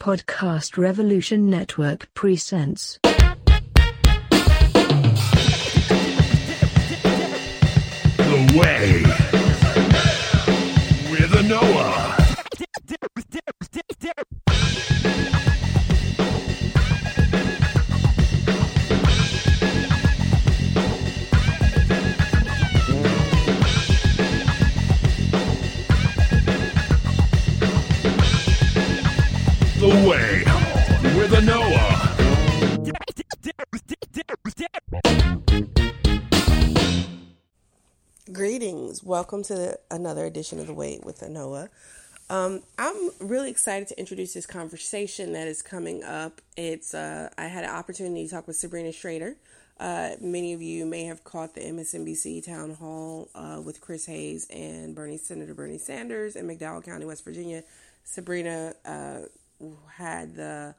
Podcast Revolution Network presents. The Way Welcome to another edition of The Way with Anoa. Um, I'm really excited to introduce this conversation that is coming up. It's uh, I had an opportunity to talk with Sabrina Shrader. Uh, many of you may have caught the MSNBC town hall uh, with Chris Hayes and Bernie Senator Bernie Sanders in McDowell County, West Virginia. Sabrina uh, had the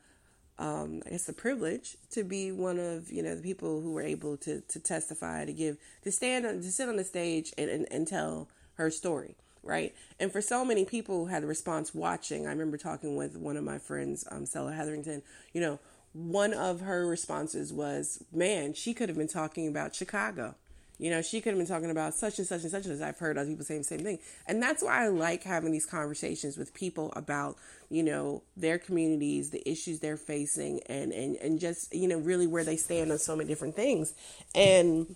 um, I guess the privilege to be one of you know the people who were able to to testify to give to stand on to sit on the stage and, and, and tell her story right? And for so many people who had the response watching I remember talking with one of my friends um, Stella Hetherington you know one of her responses was man she could have been talking about Chicago you know, she could have been talking about such and such and such as I've heard other people say the same thing. And that's why I like having these conversations with people about, you know, their communities, the issues they're facing and, and, and just, you know, really where they stand on so many different things. And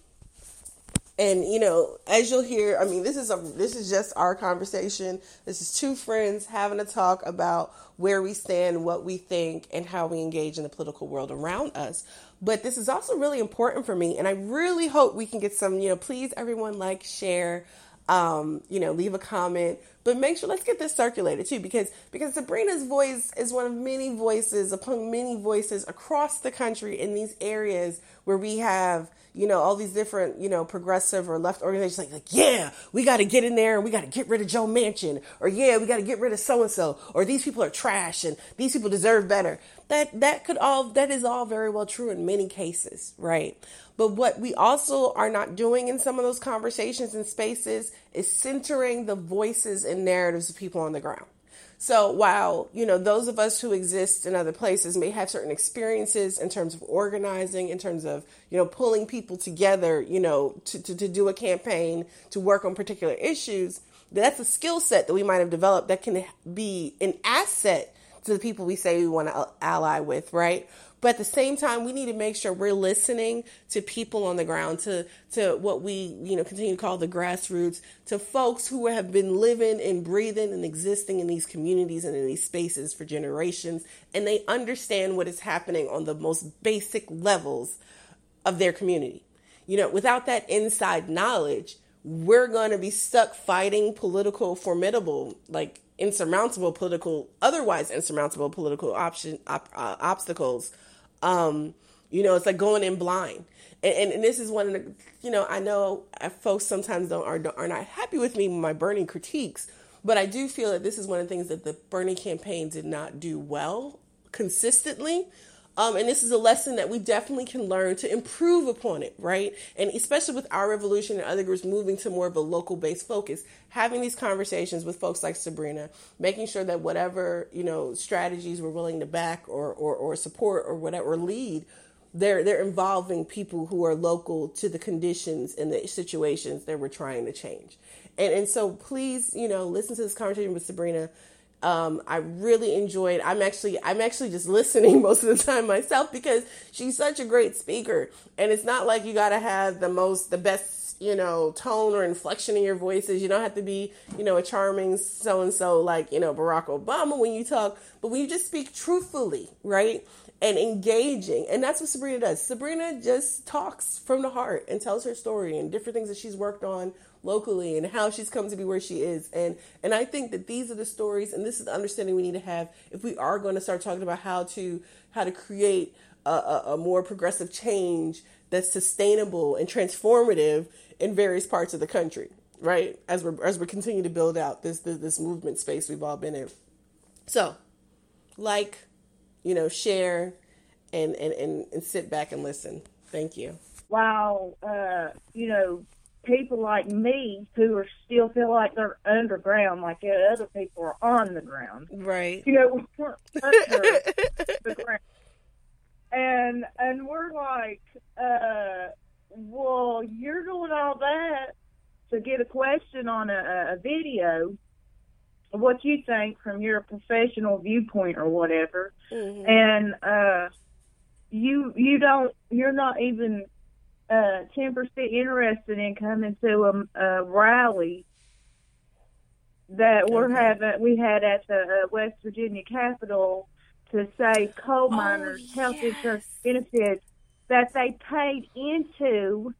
and you know, as you'll hear, I mean, this is a this is just our conversation. This is two friends having a talk about where we stand, what we think, and how we engage in the political world around us. But this is also really important for me, and I really hope we can get some. You know, please, everyone, like, share, um, you know, leave a comment, but make sure let's get this circulated too, because because Sabrina's voice is one of many voices among many voices across the country in these areas where we have you know, all these different, you know, progressive or left organizations like, like yeah, we got to get in there and we got to get rid of Joe Manchin, or yeah, we got to get rid of so and so, or these people are trash and these people deserve better. That that could all that is all very well true in many cases, right? But what we also are not doing in some of those conversations and spaces is centering the voices and narratives of people on the ground. So while, you know, those of us who exist in other places may have certain experiences in terms of organizing, in terms of, you know, pulling people together, you know, to, to, to do a campaign, to work on particular issues, that's a skill set that we might have developed that can be an asset to the people we say we want to ally with, right? But at the same time, we need to make sure we're listening to people on the ground, to to what we you know continue to call the grassroots, to folks who have been living and breathing and existing in these communities and in these spaces for generations, and they understand what is happening on the most basic levels of their community. You know, without that inside knowledge, we're going to be stuck fighting political formidable like insurmountable political otherwise insurmountable political option op, uh, obstacles um, you know, it's like going in blind. And, and, and, this is one of the, you know, I know folks sometimes don't are, are not happy with me my Bernie critiques, but I do feel that this is one of the things that the Bernie campaign did not do well consistently. Um, and this is a lesson that we definitely can learn to improve upon it, right? And especially with our revolution and other groups moving to more of a local based focus, having these conversations with folks like Sabrina, making sure that whatever, you know, strategies we're willing to back or, or, or support or whatever, or lead, they're, they're involving people who are local to the conditions and the situations that we're trying to change. And, and so please, you know, listen to this conversation with Sabrina. Um, I really enjoyed. I'm actually I'm actually just listening most of the time myself because she's such a great speaker, and it's not like you got to have the most the best you know tone or inflection in your voices. You don't have to be you know a charming so and so like you know Barack Obama when you talk, but when you just speak truthfully, right? and engaging. And that's what Sabrina does. Sabrina just talks from the heart and tells her story and different things that she's worked on locally and how she's come to be where she is. And and I think that these are the stories and this is the understanding we need to have if we are going to start talking about how to how to create a, a, a more progressive change that's sustainable and transformative in various parts of the country, right? As we're as we're continue to build out this this, this movement space we've all been in. So, like, you know, share and, and, and, and sit back and listen. Thank you. Wow, uh, you know, people like me who are still feel like they're underground, like the other people are on the ground. Right. You know, we're under the ground. And and we're like, uh, well, you're doing all that to get a question on a, a video what you think from your professional viewpoint or whatever, Mhm. and uh, you you don't you're not even uh, ten percent interested in coming to a, a rally that we're Okay. having we had at the uh, West Virginia Capitol to say coal miners health insurance benefits that they paid into.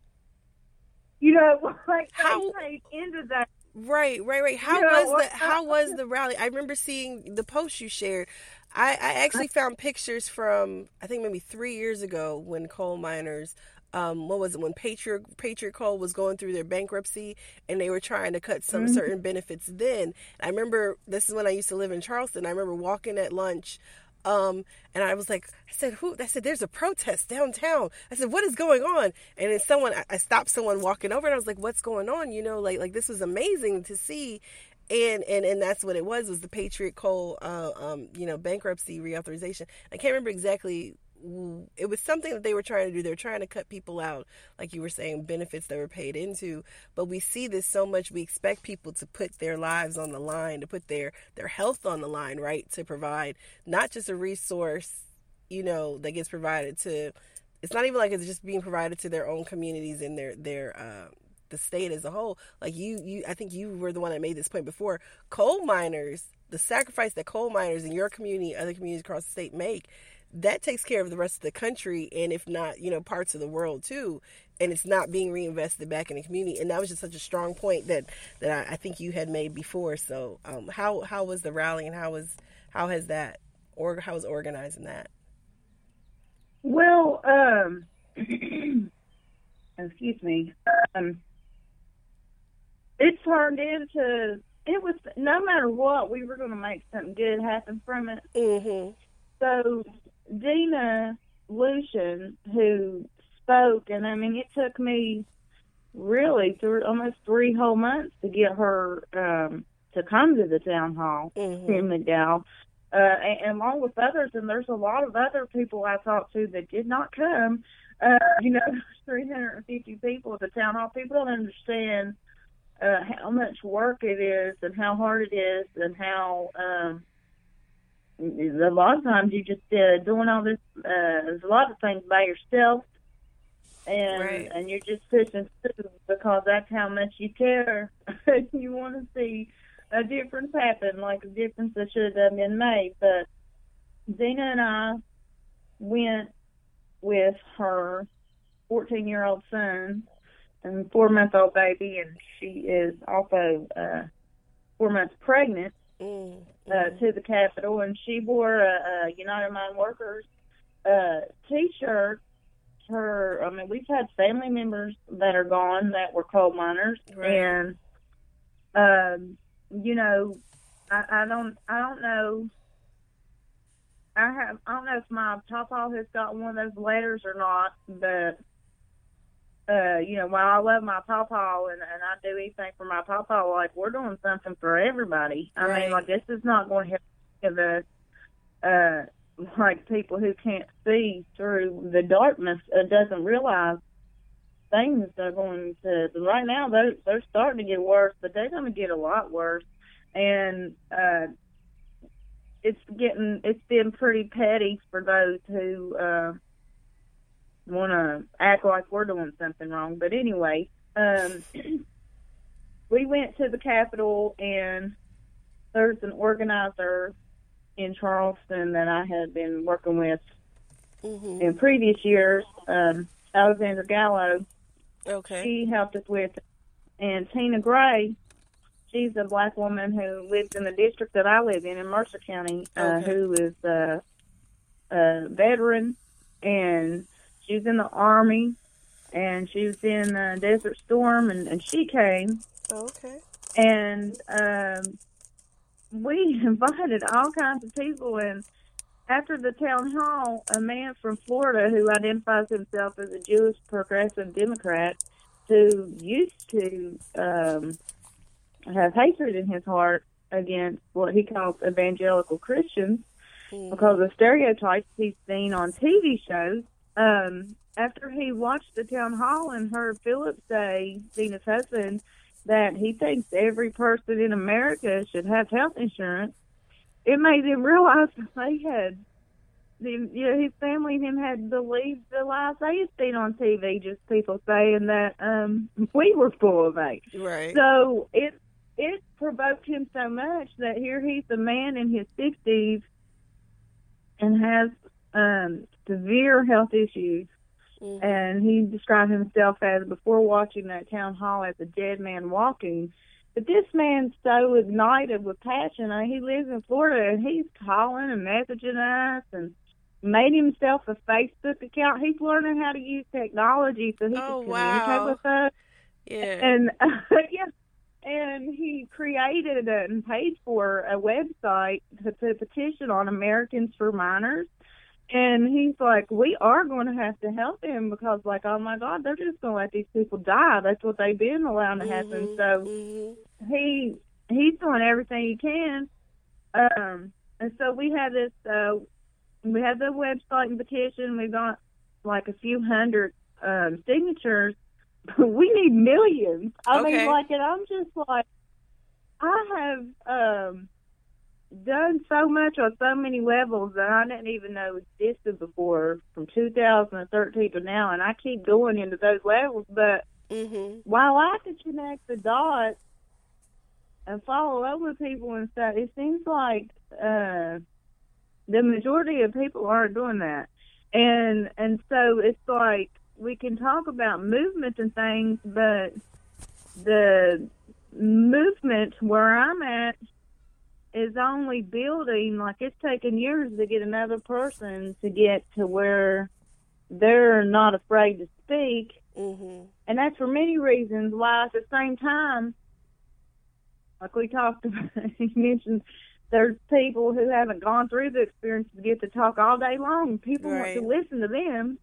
You know, like How- they paid into that. Right, right, right. How know, was the how was the rally? I remember seeing the post you shared. I, I actually found pictures from I think maybe three years ago when coal miners, um, what was it when Patriot Patriot Coal was going through their bankruptcy and they were trying to cut some certain benefits. Then I remember this is when I used to live in Charleston. I remember walking at lunch. Um, and I was like, I said, who? I said, there's a protest downtown. I said, what is going on? And then someone, I- I stopped someone walking over, and I was like, what's going on? You know, like, like this was amazing to see. And and and that's what it was was the Patriot Coal, uh, um, you know, bankruptcy reauthorization. I can't remember exactly. It was something that they were trying to do. They were trying to cut people out, like you were saying, benefits that were paid into. But we see this so much. We expect people to put their lives on the line, to put their their health on the line, right? To provide not just a resource, you know, that gets provided to. It's not even like it's just being provided to their own communities and their their uh, the state as a whole. Like you, you, I think you were the one that made this point before. Coal miners, the sacrifice that coal miners in your community, other communities across the state make, that takes care of the rest of the country, and if not, you know, parts of the world too. And it's not being reinvested back in the community. And that was just such a strong point that that I, I think you had made before. So, um, how how was the rally, and how was how has that or how was organizing that? Well, um, excuse me. Um, it turned into it was no matter what we were going to make something good happen from it. Mm-hmm. So Dina Lucian, who spoke, and I mean it took me really through almost three whole months to get her um, to come to the town hall Mhm. in McDowell. Uh, and, and along with others, and there's a lot of other people I talked to that did not come. Uh, you know, 350 people at the town hall. People don't understand uh, how much work it is and how hard it is and how um, a lot of times you're just uh, doing all this. Uh, there's a lot of things by yourself, and Right. and you're just pushing through because that's how much you care. you want to see a difference happen, like a difference that should have been made. But Dina and I went with her 14 year old son and four month old baby, and she is also uh, four months pregnant Mm, uh, to the Capitol, and she wore a, a United Mine Workers uh, T-shirt. Her, I mean, we've had family members that are gone that were coal miners, Right. and um, you know, I, I don't, I don't know. I have, I don't know if my papa has got one of those letters or not, but uh, you know, while I love my pawpaw and, and I do anything for my pawpaw, like we're doing something for everybody. I Right. mean, like this is not going to help the uh, like people who can't see through the darkness uh, doesn't realize things are going to. Right now, they're they're starting to get worse, but they're going to get a lot worse, and uh, it's getting it's been pretty petty for those who. Uh, want to act like we're doing something wrong. But anyway, um, we went to the Capitol, and there's an organizer in Charleston that I had been working with hmm in previous years, um, Alexandra Gallo. Okay. She helped us with, and Tina Gray. She's a black woman who lives in the district that I live in in Mercer County, uh, Okay. who is uh, a veteran, and she was in the army, and she was in uh, Desert Storm, and, and she came, Okay. and um, we invited all kinds of people. And after the town hall, a man from Florida who identifies himself as a Jewish progressive Democrat who used to um, have hatred in his heart against what he calls evangelical Christians because of stereotypes he's seen on TV shows. Um, after he watched the town hall and heard Philip say, Dina's husband, that he thinks every person in America should have health insurance, it made him realize that they had, the, you know, his family and him had believed the lies they had seen on TV, just people saying that um, we were full of hate. Right. So it it provoked him so much that here he's a man in his sixties and has um severe health issues Mhm. and he described himself as before watching that town hall as a dead man walking. But this man's so ignited with passion. I mean, he lives in Florida and he's calling and messaging us and made himself a Facebook account. He's learning how to use technology so he Oh, can wow. communicate with us. yeah. And yeah, and he created and paid for a website to put a petition on Americans for Miners. And he's like, we are going to have to help him because, like, oh my God, they're just going to let these people die. That's what they've been allowing to happen. So mhm. he he's doing everything he can. Um, and so we have this. Uh, we have the website and petition. We got like a few hundred um, signatures. but we need millions. I Okay. mean, like, and I'm just like, I have um, done so much on so many levels that I didn't even know existed before, from 2013 to now, and I keep going into those levels, but Mhm. while I could connect the dots and follow up with people and stuff, it seems like uh, the majority of people aren't doing that. And and so it's like we can talk about movement and things, but the movement where I'm at is only building. Like it's taken years to get another person to get to where they're not afraid to speak Mhm. and that's for many reasons. Why at the same time, like we talked about, you mentioned there's people who haven't gone through the experience to get to talk all day long. People Right. want to listen to them,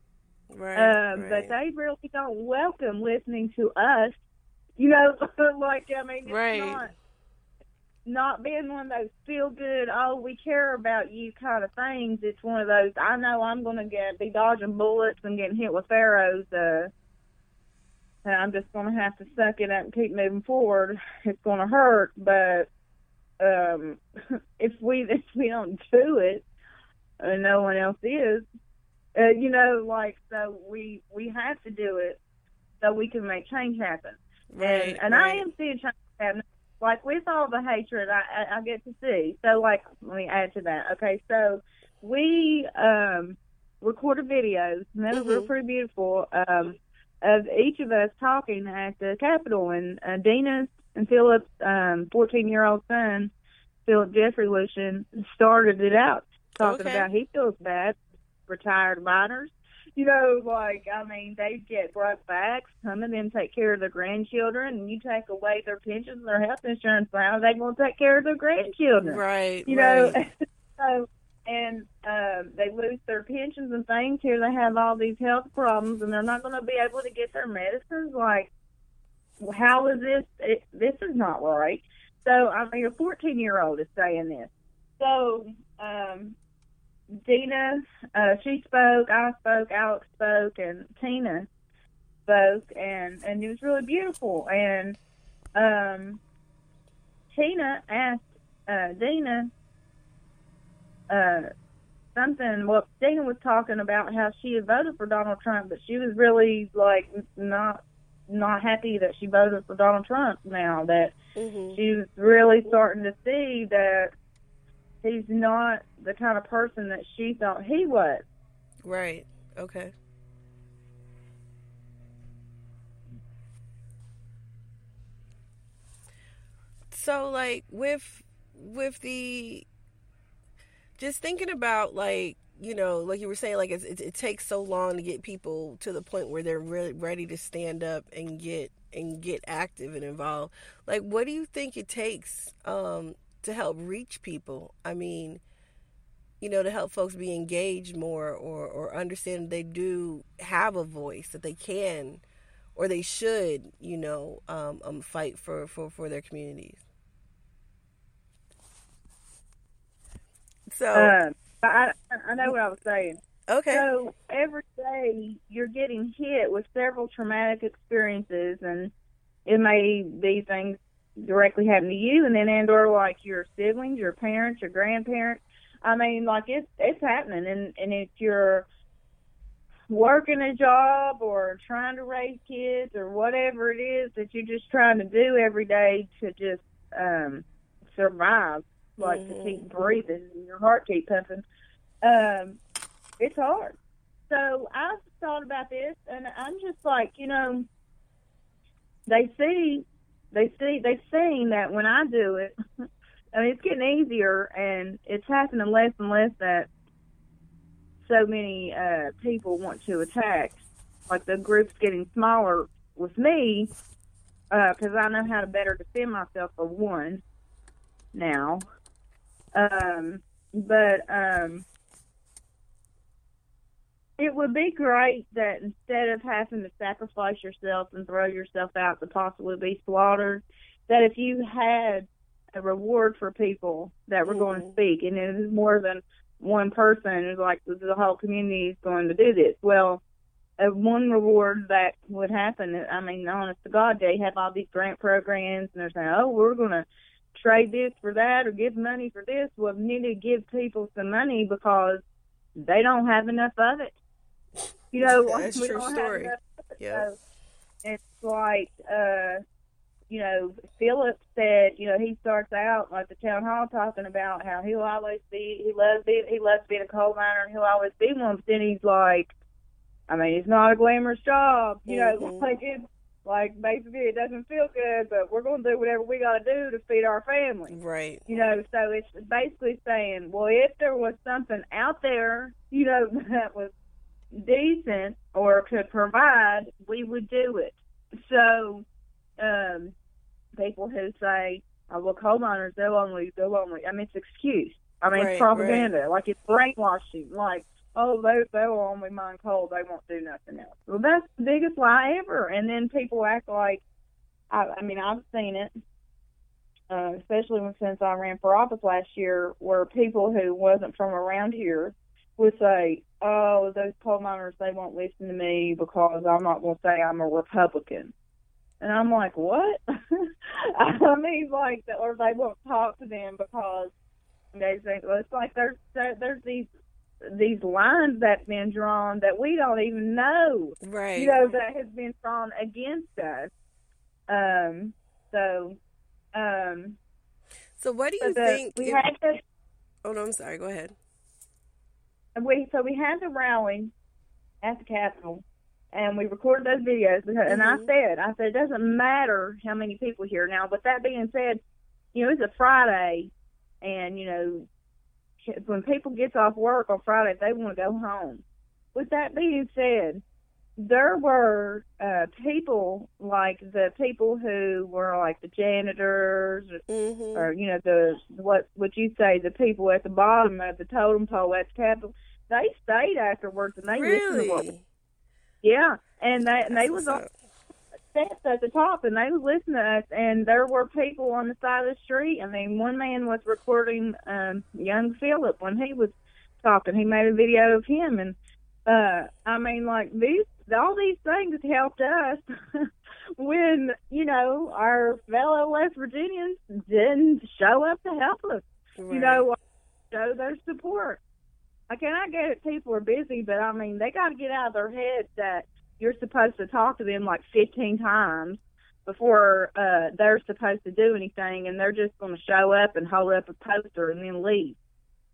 Right. uh, right. but they really don't welcome listening to us. You know, like I mean, it's Right. not not being one of those feel good, oh, we care about you kind of things. It's one of those, I know I'm going to get be dodging bullets and getting hit with arrows. Uh, and I'm just going to have to suck it up and keep moving forward. It's going to hurt, but um, if we if we don't do it, and no one else is, uh, you know, like so we we have to do it so we can make change happen. right. And, and I am seeing change happen. Like with all the hatred I, I, I get to see. So like let me add to that. Okay, so we um recorded videos and they were Mhm. pretty beautiful, um, of each of us talking at the Capitol and uh, Dina's and Philip's um fourteen year old son, Philip Jeffrey Lucian, started it out talking Okay. about he feels bad, retired miners you know, like I mean, they get broke backs. Some of them take care of their grandchildren, and you take away their pensions, and their health insurance. How are they going to take care of their grandchildren? Right. You right. know, so and um, they lose their pensions and things. Here they have all these health problems, and they're not going to be able to get their medicines. Like, how is this? It, this is not right. So I mean, a 14 year old is saying this. So um, Dina, uh, she spoke, I spoke, Alex spoke, and Tina spoke, and and it was really beautiful. And um, Tina asked uh, Dina uh, something. Well, Dina was talking about how she had voted for Donald Trump, but she was really like not not happy that she voted for Donald Trump now. That Mhm. she was really starting to see that he's not the kind of person that she thought he was. Right. Okay. So like with with the just thinking about like you know like you were saying like it, it takes so long to get people to the point where they're really ready to stand up and get and get active and involved like what do you think it takes um to help reach people i mean you know, to help folks be engaged more or, or understand they do have a voice, that they can or they should, you know, um, um fight for, for, for their communities. So Um, I I know what I was saying. okay, So every day you're getting hit with several traumatic experiences, and it may be things directly happen to you, and then and or like your siblings, your parents, your grandparents. I mean, like it's it's happening, and and if you're working a job or trying to raise kids or whatever it is that you're just trying to do every day to just um survive, like to keep breathing and your heart keep pumping. Um, it's hard. So I've thought about this, and I'm just like, you know, they see, they see, they've seen that when I do it, I mean, it's getting easier, and it's happening less and less that so many uh, people want to attack. Like the group's getting smaller with me because I know how to better defend myself for one now. Um, but um, it would be great that instead of having to sacrifice yourself and throw yourself out to possibly be slaughtered, that if you had a reward for people that were going to speak, and it is more than one person, it's like the whole community is going to do this. Well, uh, one reward that would happen, I mean, honest to God, they have all these grant programs, and they're saying, oh, we're going to trade this for that or give money for this. Well, you need to give people some money because they don't have enough of it. You know, That's we true story. Have enough of it. Yeah. So it's like, uh, you know, Philip said, you know, he starts out like the town hall talking about how he'll always be, he loves being, he loves being a coal miner and he'll always be one. But then he's like, I mean, it's not a glamorous job, you know, Mhm. like it's like basically it doesn't feel good, but we're going to do whatever we got to do to feed our family. right. You know, so it's basically saying, well, if there was something out there, you know, that was decent or could provide, we would do it. So, um, people who say, oh, well, coal miners, they'll only, they'll only, I mean, it's excuse. I mean, Right, it's propaganda. Like, it's brainwashing. Like, oh, they, they'll only mine coal. They won't do nothing else. Well, that's the biggest lie ever. And then people act like, I, I mean, I've seen it uh, especially when since I ran for office last year, where people who wasn't from around here would say, "Oh, those coal miners they won't listen to me because I'm not going to say I'm a Republican," and I'm like, "What?" I mean, like, or they won't talk to them because they think well, it's like there's there, there's these these lines that's been drawn that we don't even know Right. you know, that has been drawn against us. Um, so, um, so what do you think? we if- had the oh no, I'm sorry. Go ahead. We so we had the rally at the Capitol, and we recorded those videos. Because, And I Mhm. said, I said, it doesn't matter how many people here now. With that being said, you know, it's a Friday, and you know, when people gets off work on Friday, they want to go home. With that being said, there were uh people like the people who were like the janitors Mm-hmm. or you know the what would you say the people at the bottom of the totem pole at the Capitol. They stayed afterwards and they listened to what really? yeah, and they and they That's was on steps at the top and they was listening to us and there were people on the side of the street. I mean one man was recording um young Philip when he was talking. He made a video of him and uh I mean like these all these things helped us when, you know, our fellow West Virginians didn't show up to help us. You know, show their support. I cannot get it people are busy, but I mean they gotta get out of their heads that you're supposed to talk to them like fifteen times before uh they're supposed to do anything and they're just gonna show up and hold up a poster and then leave.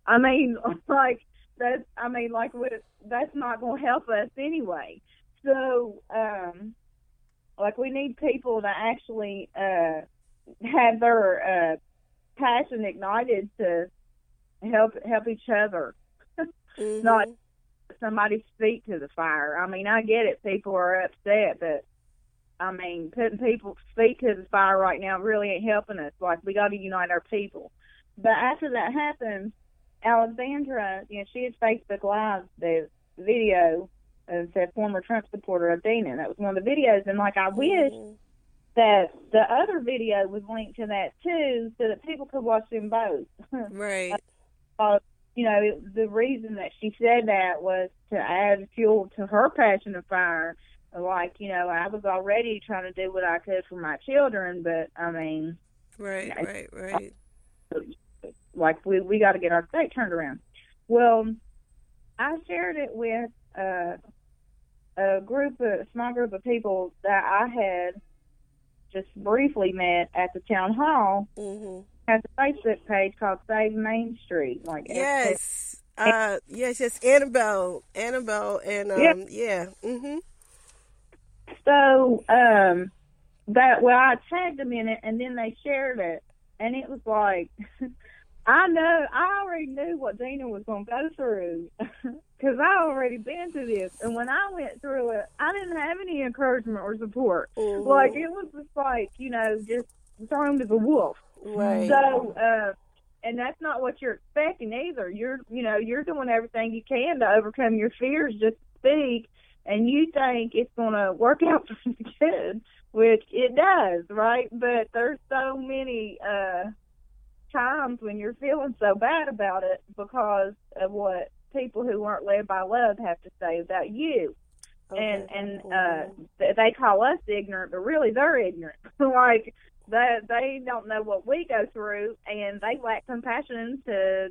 I mean, like that's I mean, like what that's not gonna help us anyway. So, um like we need people to actually uh have their uh passion ignited to help help each other Mhm. not somebody's feet to the fire. I mean, I get it. People are upset, but I mean, putting people's feet to the fire right now really ain't helping us. Like, we got to unite our people. But after that happened, Alexandra, you know, she had Facebook Live the video, and said former Trump supporter Adina. That was one of the videos, and like I wish that the other video was linked to that too, so that people could watch them both. Right. uh, you know, it, the reason that she said that was to add fuel to her passion of fire. Like, you know, I was already trying to do what I could for my children, but I mean, Right. I- Right. Right. like we we got to get our state turned around. Well, I shared it with uh, a group, of, a small group of people that I had just briefly met at the town hall. mm-hmm. Has a Facebook page called Save Main Street. Like Yes. Uh. Yes. Yes. Annabelle. Annabelle. And um. Yeah. Yeah. Mhm. So, um, that well, I tagged them in it, and then they shared it, and it was like, I know, I already knew what Dina was going to go through, because I already been through this, and when I went through it, I didn't have any encouragement or support. Like it was just like, you know, just thrown to the wolf. Right. So, uh, and that's not what you're expecting either. You're, you know, you're doing everything you can to overcome your fears, just speak, and you think it's going to work out for the good, which it does, right? But there's so many uh, times when you're feeling so bad about it because of what people who aren't led by love have to say about you. And Okay. and uh Mhm. th- they call us ignorant but really they're ignorant. Like they they don't know what we go through and they lack compassion to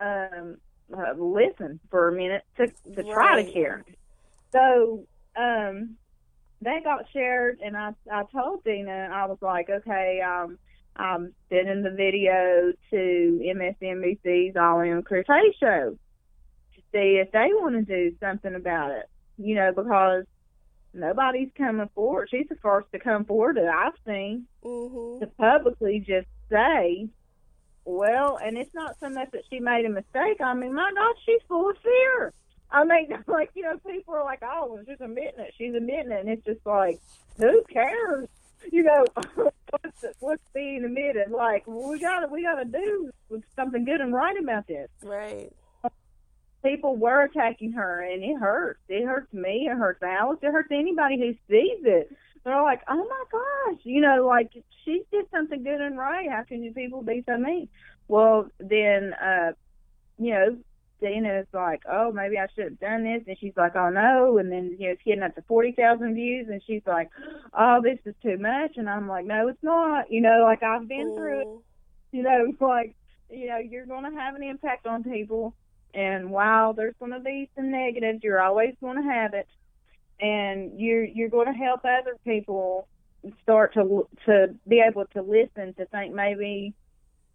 um uh, listen for a minute to to try to care. So um that got shared and i i told dina i was like okay um i'm sending the video to msnbc's all in chris hayes show see if they want to do something about it you know, because nobody's coming forward. She's the first to come forward that I've seen Mhm. to publicly just say, well, and it's not so much that she made a mistake. I mean, my God, she's full of fear. I mean, like, you know, people are like, oh, well, she's admitting it. She's admitting it. And it's just like, who cares? You know, what's, what's being admitted? Like, we gotta, we gotta do something good and right about this Right. People were attacking her and it hurts. It hurts me, it hurts Alice, it hurts anybody who sees it. They're like, Oh my gosh, you know, like she did something good and right, how can you people be so mean? Well then uh you know, Dina's like, Oh, maybe I should have done this and she's like, Oh no and then you know, it's getting up to forty thousand views and she's like, Oh, this is too much and I'm like, No, it's not you know, like I've been through it Mhm. you know, it's like, you know, you're going to have an impact on people. And while there's going to be some negatives, you're always going to have it. And you're you're going to help other people start to to be able to listen to think maybe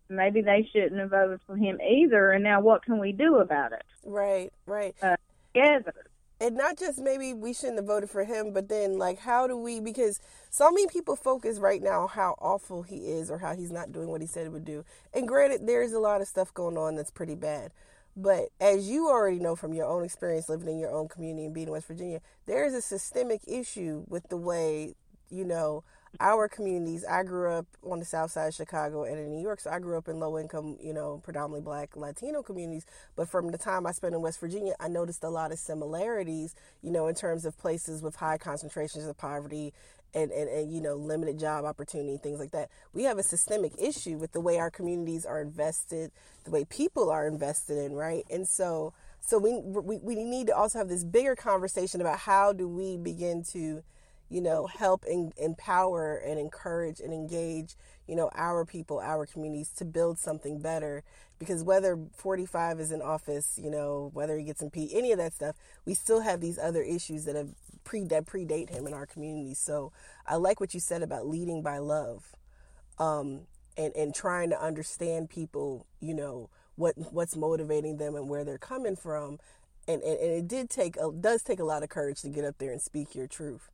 maybe they shouldn't have voted for him either. And now what can we do about it Right. Right. Uh, together? and not just maybe we shouldn't have voted for him, but then like how do we? Because so many people focus right now how awful he is or how he's not doing what he said he would do. And granted, there's a lot of stuff going on that's pretty bad. But as you already know from your own experience living in your own community and being in West Virginia, there is a systemic issue with the way you know our communities. I grew up on the south side of Chicago and in New York, so I grew up in low income, you know, predominantly black Latino communities. But from the time I spent in West Virginia, I noticed a lot of similarities, you know, in terms of places with high concentrations of poverty and, and, and you know, limited job opportunity, things like that. We have a systemic issue with the way our communities are invested, the way people are invested in, right? And so so we, we we need to also have this bigger conversation about how do we begin to you know, help and empower and encourage and engage, you know, our people, our communities to build something better. Because whether 45 is in office, you know, whether he gets impeached, any of that stuff, we still have these other issues that have pre that predate him in our community. So I like what you said about leading by love, um, and and trying to understand people, you know, what what's motivating them and where they're coming from. And, and, and it did take a, does take a lot of courage to get up there and speak your truth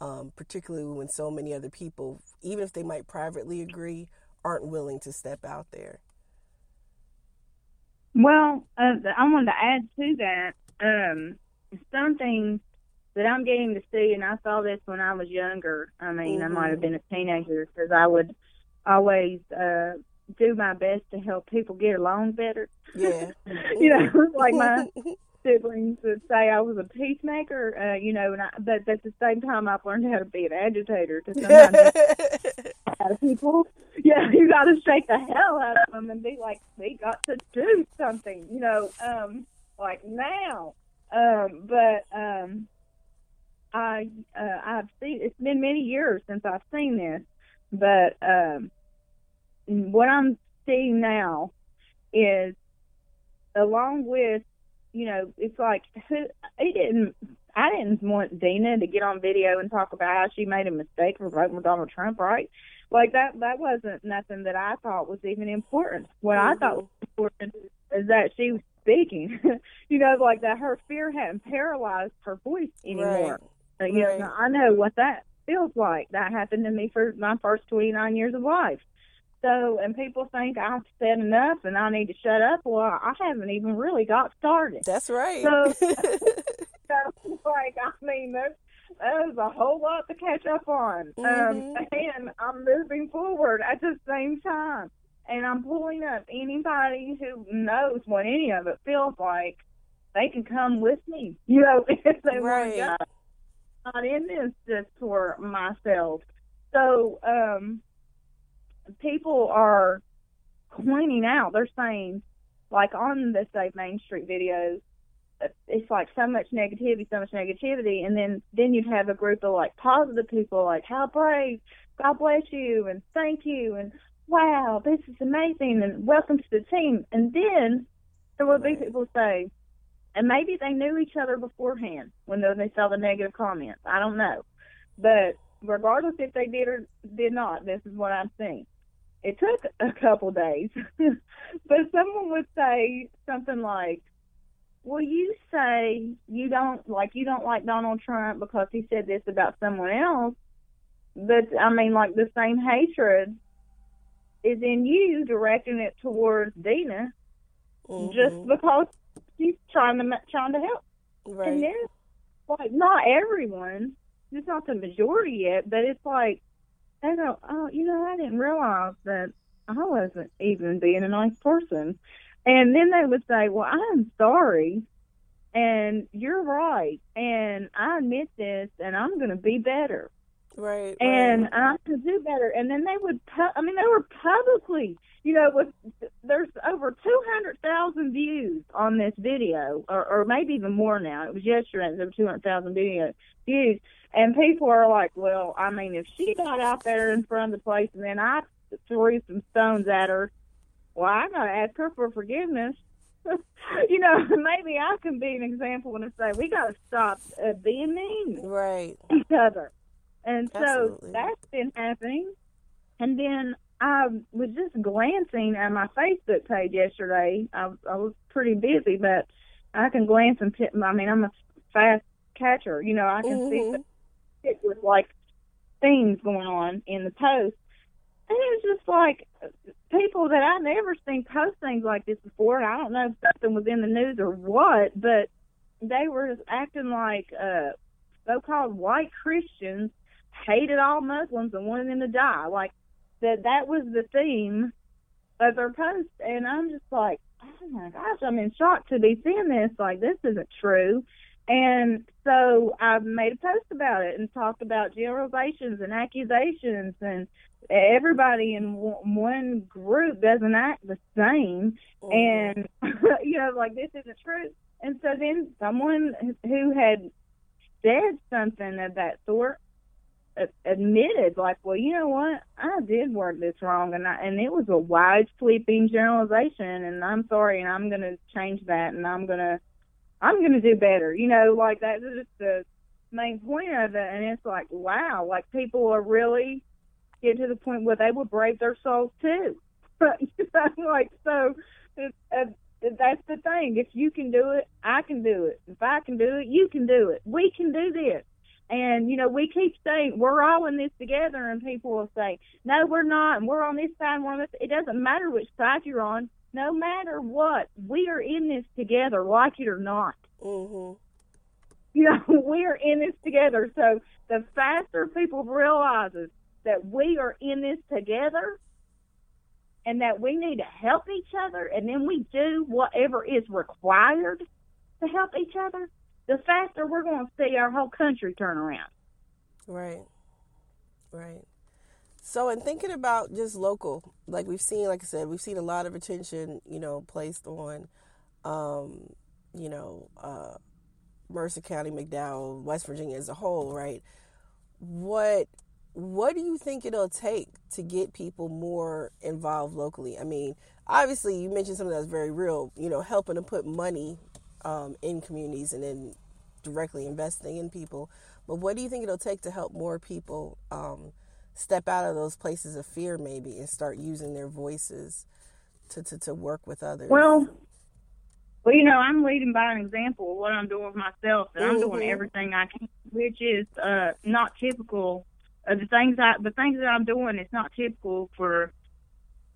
um, particularly when so many other people, even if they might privately agree, aren't willing to step out there. Well, uh, I wanted to add to that um, something that I'm getting to see, and I saw this when I was younger. I mean, I might have been a teenager because I would always uh, do my best to help people get along better. Yeah. you know, like my siblings would say I was a peacemaker, uh, you know, and I, but at the same time, I've learned how to be an agitator to sometimes out of people, yeah, you got to shake the hell out of them and be like, we got to do something, you know, um, like now. Um, but um, I uh, I've seen it's been many years since I've seen this, but um, what I'm seeing now is along with you know it's like who it didn't I didn't want Dina to get on video and talk about how she made a mistake for voting for Donald Trump, right? Like that that wasn't nothing that I thought was even important. What I thought was important is that she was speaking. you know, like that her fear hadn't paralyzed her voice anymore. Uh, You know, I know what that feels like. That happened to me for my first 29 years of life. So, and people think I've said enough and I need to shut up. Well, I haven't even really got started. That's right. So, so like, I mean, there's, there's a whole lot to catch up on. Um, Mhm. and I'm moving forward at the same time. And I'm pulling up anybody who knows what any of it feels like. They can come with me, you know, if they Right. want to go. Not in this just for myself. So, um, people are pointing out, they're saying, like on the Save Main Street videos, it's like so much negativity, so much negativity, and then then you'd have a group of like positive people, like how brave, God bless you, and thank you, and wow, this is amazing, and welcome to the team. And then there would be people say, and maybe they knew each other beforehand when they, saw the negative comments. I don't know, but regardless if they did or did not, this is what I'm seeing. It took a couple days, but someone would say something like, well, you say you don't like you don't like Donald Trump because he said this about someone else, but I mean, like the same hatred is in you directing it towards Dina just Mhm. because she's trying to trying to help. Right. And then, like, not everyone, it's not the majority yet, but it's like they go, oh, you know, I didn't realize that I wasn't even being a nice person. And then they would say, well, I'm sorry, and you're right, and I admit this, and I'm going to be better, Right. and right. I can do better. And then they would, pu- I mean, they were publicly, you know, with there's over 200,000 views on this video, or, or maybe even more now. It was yesterday, there were 200,000 video views. And people are like, well, I mean, if she got out there in front of the place and then I threw some stones at her, well, I got to ask her for forgiveness. you know, maybe I can be an example and say, we got to stop uh, being mean right. to each other. And so that's been happening. And then I was just glancing at my Facebook page yesterday. I, I was pretty busy, but I can glance and tip. I mean, I'm a fast catcher. You know, I can see Mhm. it with like things going on in the post. And it was just like people that I never seen post things like this before. And I don't know if something was in the news or what, but they were just acting like uh, so-called white Christians hated all Muslims and wanted them to die. Like that that was the theme of their post. And I'm just like, oh my gosh, I'm in shock to be seeing this. Like this isn't true. And so I made a post about it and talked about generalizations and accusations and everybody in w- one group doesn't act the same Mhm. and you know like this isn't true and so then someone who had said something of that sort admitted like well you know what? I did work this wrong and I, and it was a wide sweeping generalization and i'm sorry and i'm going to change that and i'm going to i'm going to do better. You know like that's just the main point of it and it's like wow like people are really get to the point where they will brave their souls too. Like so it's, uh, that's the thing. If you can do it i can do it. If i can do it you can do it. We can do this and you know we keep saying we're all in this together and people will say no we're not and we're on this side and we're on this it doesn't matter which side you're on no matter what we are in this together like it or not Mhm. you know, we're in this together. So the faster people realizes that we are in this together and that we need to help each other and then we do whatever is required to help each other, the faster we're going to see our whole country turn around. Right. Right. So, in thinking about just local, like we've seen, like I said, we've seen a lot of attention, you know, placed on, um, you know, uh, Mercer County, McDowell, West Virginia as a whole, right? What what do you think it'll take to get people more involved locally? I mean, obviously, you mentioned something that's very real, you know, helping to put money um, in communities and then directly investing in people. But what do you think it'll take to help more people um, step out of those places of fear, maybe, and start using their voices to, to, to work with others? Well, well, you know, I'm leading by an example of what I'm doing with myself, and I'm doing Mhm. everything I can, which is uh, not typical. Of the things I, the things that I'm doing, is not typical for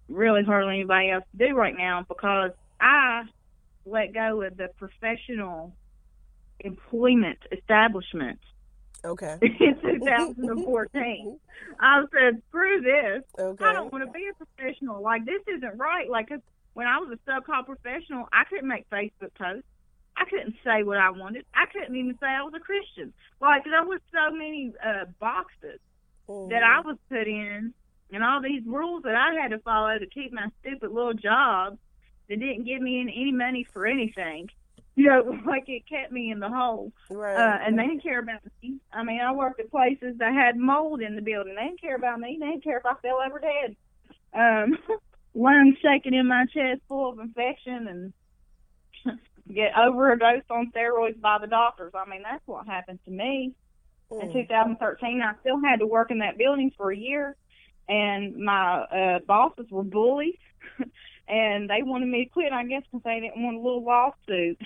really hardly anybody else to do right now because I let go of the professional employment establishment okay. in 2014. I said, screw this. Okay. I don't want to be a professional. Like this isn't right. Like, when I was a so-called professional, I couldn't make Facebook posts. I couldn't say what I wanted. I couldn't even say I was a Christian. Like there was so many uh, boxes that I was put in, and all these rules that I had to follow to keep my stupid little job that didn't give me any money for anything. You know, like it kept me in the hole. right. Uh, and they didn't care about me. I mean, I worked at places that had mold in the building. They didn't care about me. They didn't care if I fell over dead. Um, lungs shaking in my chest full of infection and get overdosed on steroids by the doctors. I mean, that's what happened to me in Mm. 2013. I still had to work in that building for a year, and my uh, bosses were bullies, and they wanted me to quit. I guess because they didn't want a little lawsuit.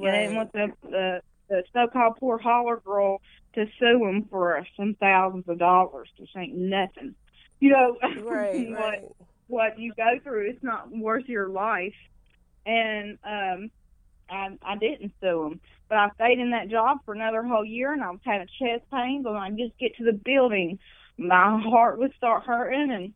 Yeah, they didn't want the, the the so-called poor holler girl to sue them for some thousands of dollars, which ain't nothing. You know, Right, what right. what you go through, it's not worth your life. And um, I I didn't sue them, but I stayed in that job for another whole year, and I was having chest pains. And I just get to the building, my heart would start hurting, and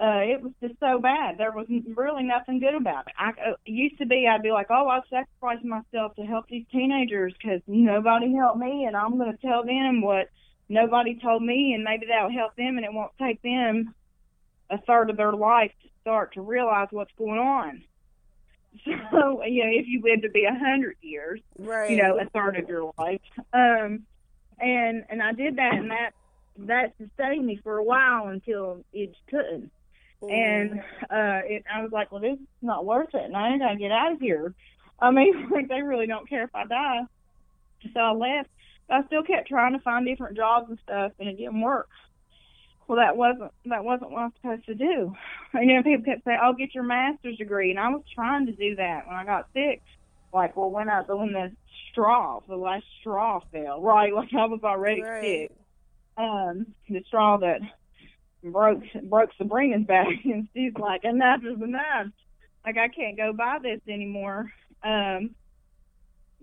uh, it was just so bad. There was really nothing good about it. I uh, used to be, I'd be like, oh, I sacrificed myself to help these teenagers because nobody helped me, and I'm going to tell them what nobody told me, and maybe that'll help them, and it won't take them a third of their life to start to realize what's going on. So, you know, if you live to be a hundred years, right. you know, a third of your life. Um, and and I did that, and that that sustained me for a while until it couldn't. Mm. And uh, it, I was like, well, this is not worth it, and I gotta get out of here. I mean, like they really don't care if I die. So I left. But I still kept trying to find different jobs and stuff, and it didn't work. Well, that wasn't that wasn't what I was supposed to do. And you know, people kept saying, "Oh, get your master's degree," and I was trying to do that when I got sick. Like, well, when I when the straw, the last straw fell, right? Like I was already Right. sick. Um, the straw that broke broke Sabrina's back, and she's like, "Enough is enough. Like I can't go by this anymore." Um,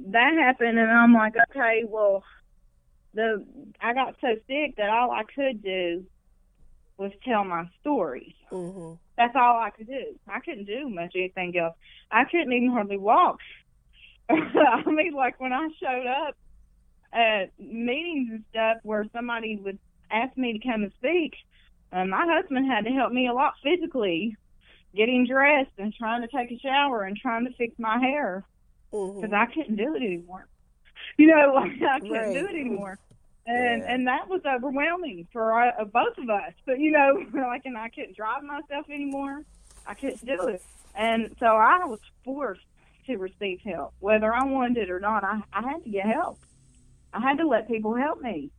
that happened, and I'm like, okay, well, the I got so sick that all I could do was tell my stories. hmm That's all I could do. I couldn't do much anything else. I couldn't even hardly walk. I mean, like when I showed up at meetings and stuff where somebody would ask me to come and speak, um, my husband had to help me a lot physically, getting dressed and trying to take a shower and trying to fix my hair because I couldn't do it anymore. You know, like I couldn't Right. do it anymore, and Yeah. and that was overwhelming for uh, both of us. But you know, like, and I couldn't drive myself anymore. I couldn't do it, and so I was forced to receive help, whether I wanted it or not. I I had to get help. I had to let people help me.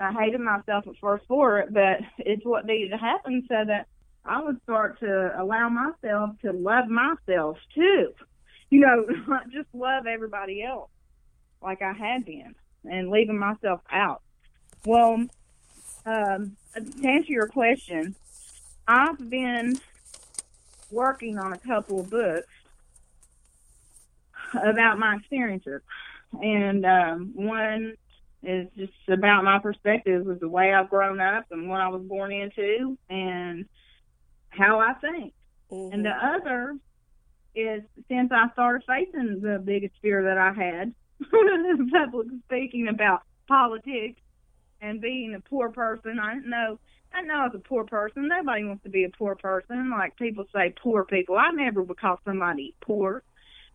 I hated myself at first for it, but it's what needed to happen so that I would start to allow myself to love myself too. You know, not just love everybody else like I had been and leaving myself out. Well, um, to answer your question, I've been working on a couple of books about my experiences. And um, one is just about my perspective of the way I've grown up and what I was born into and how I think. hmm And the other is since I started facing the biggest fear that I had, public speaking about politics and being a poor person. I didn't know. I know I was a poor person. Nobody wants to be a poor person. Like people say, poor people. I never would call somebody poor.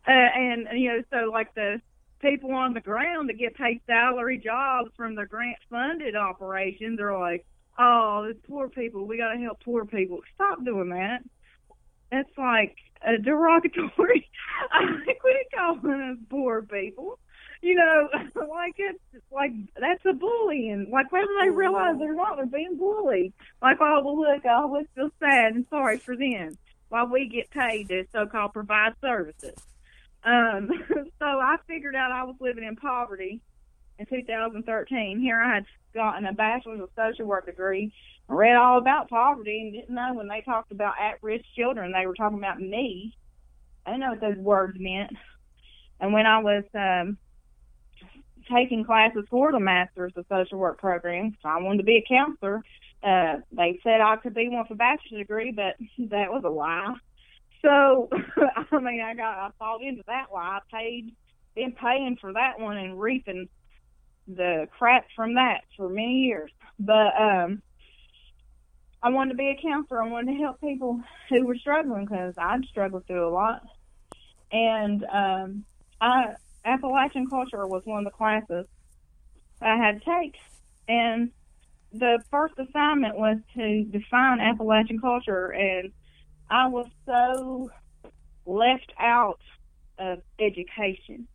Uh, and you know, so like the people on the ground that get paid salary jobs from the grant funded operations are like, oh, it's poor people. We got to help poor people. Stop doing that. That's like a derogatory. I think we calling us poor people. You know, like it's like that's a bullying. Like when they oh, realize they're not, they're being bullied. Like, oh, well, look, I always feel sad and sorry for them while we get paid to so-called provide services. Um, so I figured out I was living in poverty in 2013. Here I had gotten a bachelor's of social work degree, read all about poverty, and didn't know when they talked about at-risk children, they were talking about me. I didn't know what those words meant. And when I was um, taking classes for the Masters of Social Work program, so I wanted to be a counselor. Uh, they said I could be one for bachelor's degree, but that was a lie. So, I mean, I got I bought into that lie. I paid, been paying for that one and reaping the crap from that for many years. But um, I wanted to be a counselor. I wanted to help people who were struggling because I'd struggled through a lot. And um, I Appalachian culture was one of the classes I had to take, and the first assignment was to define Appalachian culture, and I was so left out of education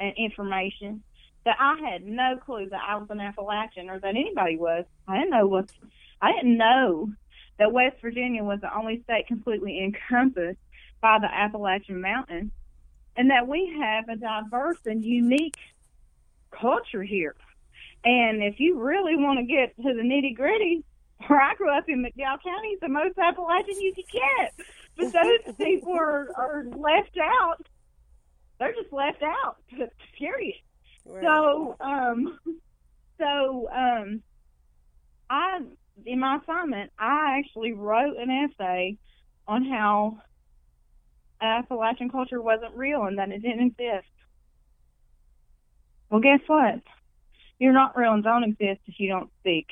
and information that I had no clue that I was an Appalachian or that anybody was. I didn't know what I didn't know that West Virginia was the only state completely encompassed by the Appalachian Mountains and that we have a diverse and unique culture here. And if you really want to get to the nitty gritty, where I grew up in McDowell County, the most Appalachian you could get. But those people are, are left out. They're just left out. Period. Right. So, um, so um, I in my assignment, I actually wrote an essay on how Appalachian culture wasn't real and that it didn't exist. Well, guess what? You're not real and don't exist if you don't speak.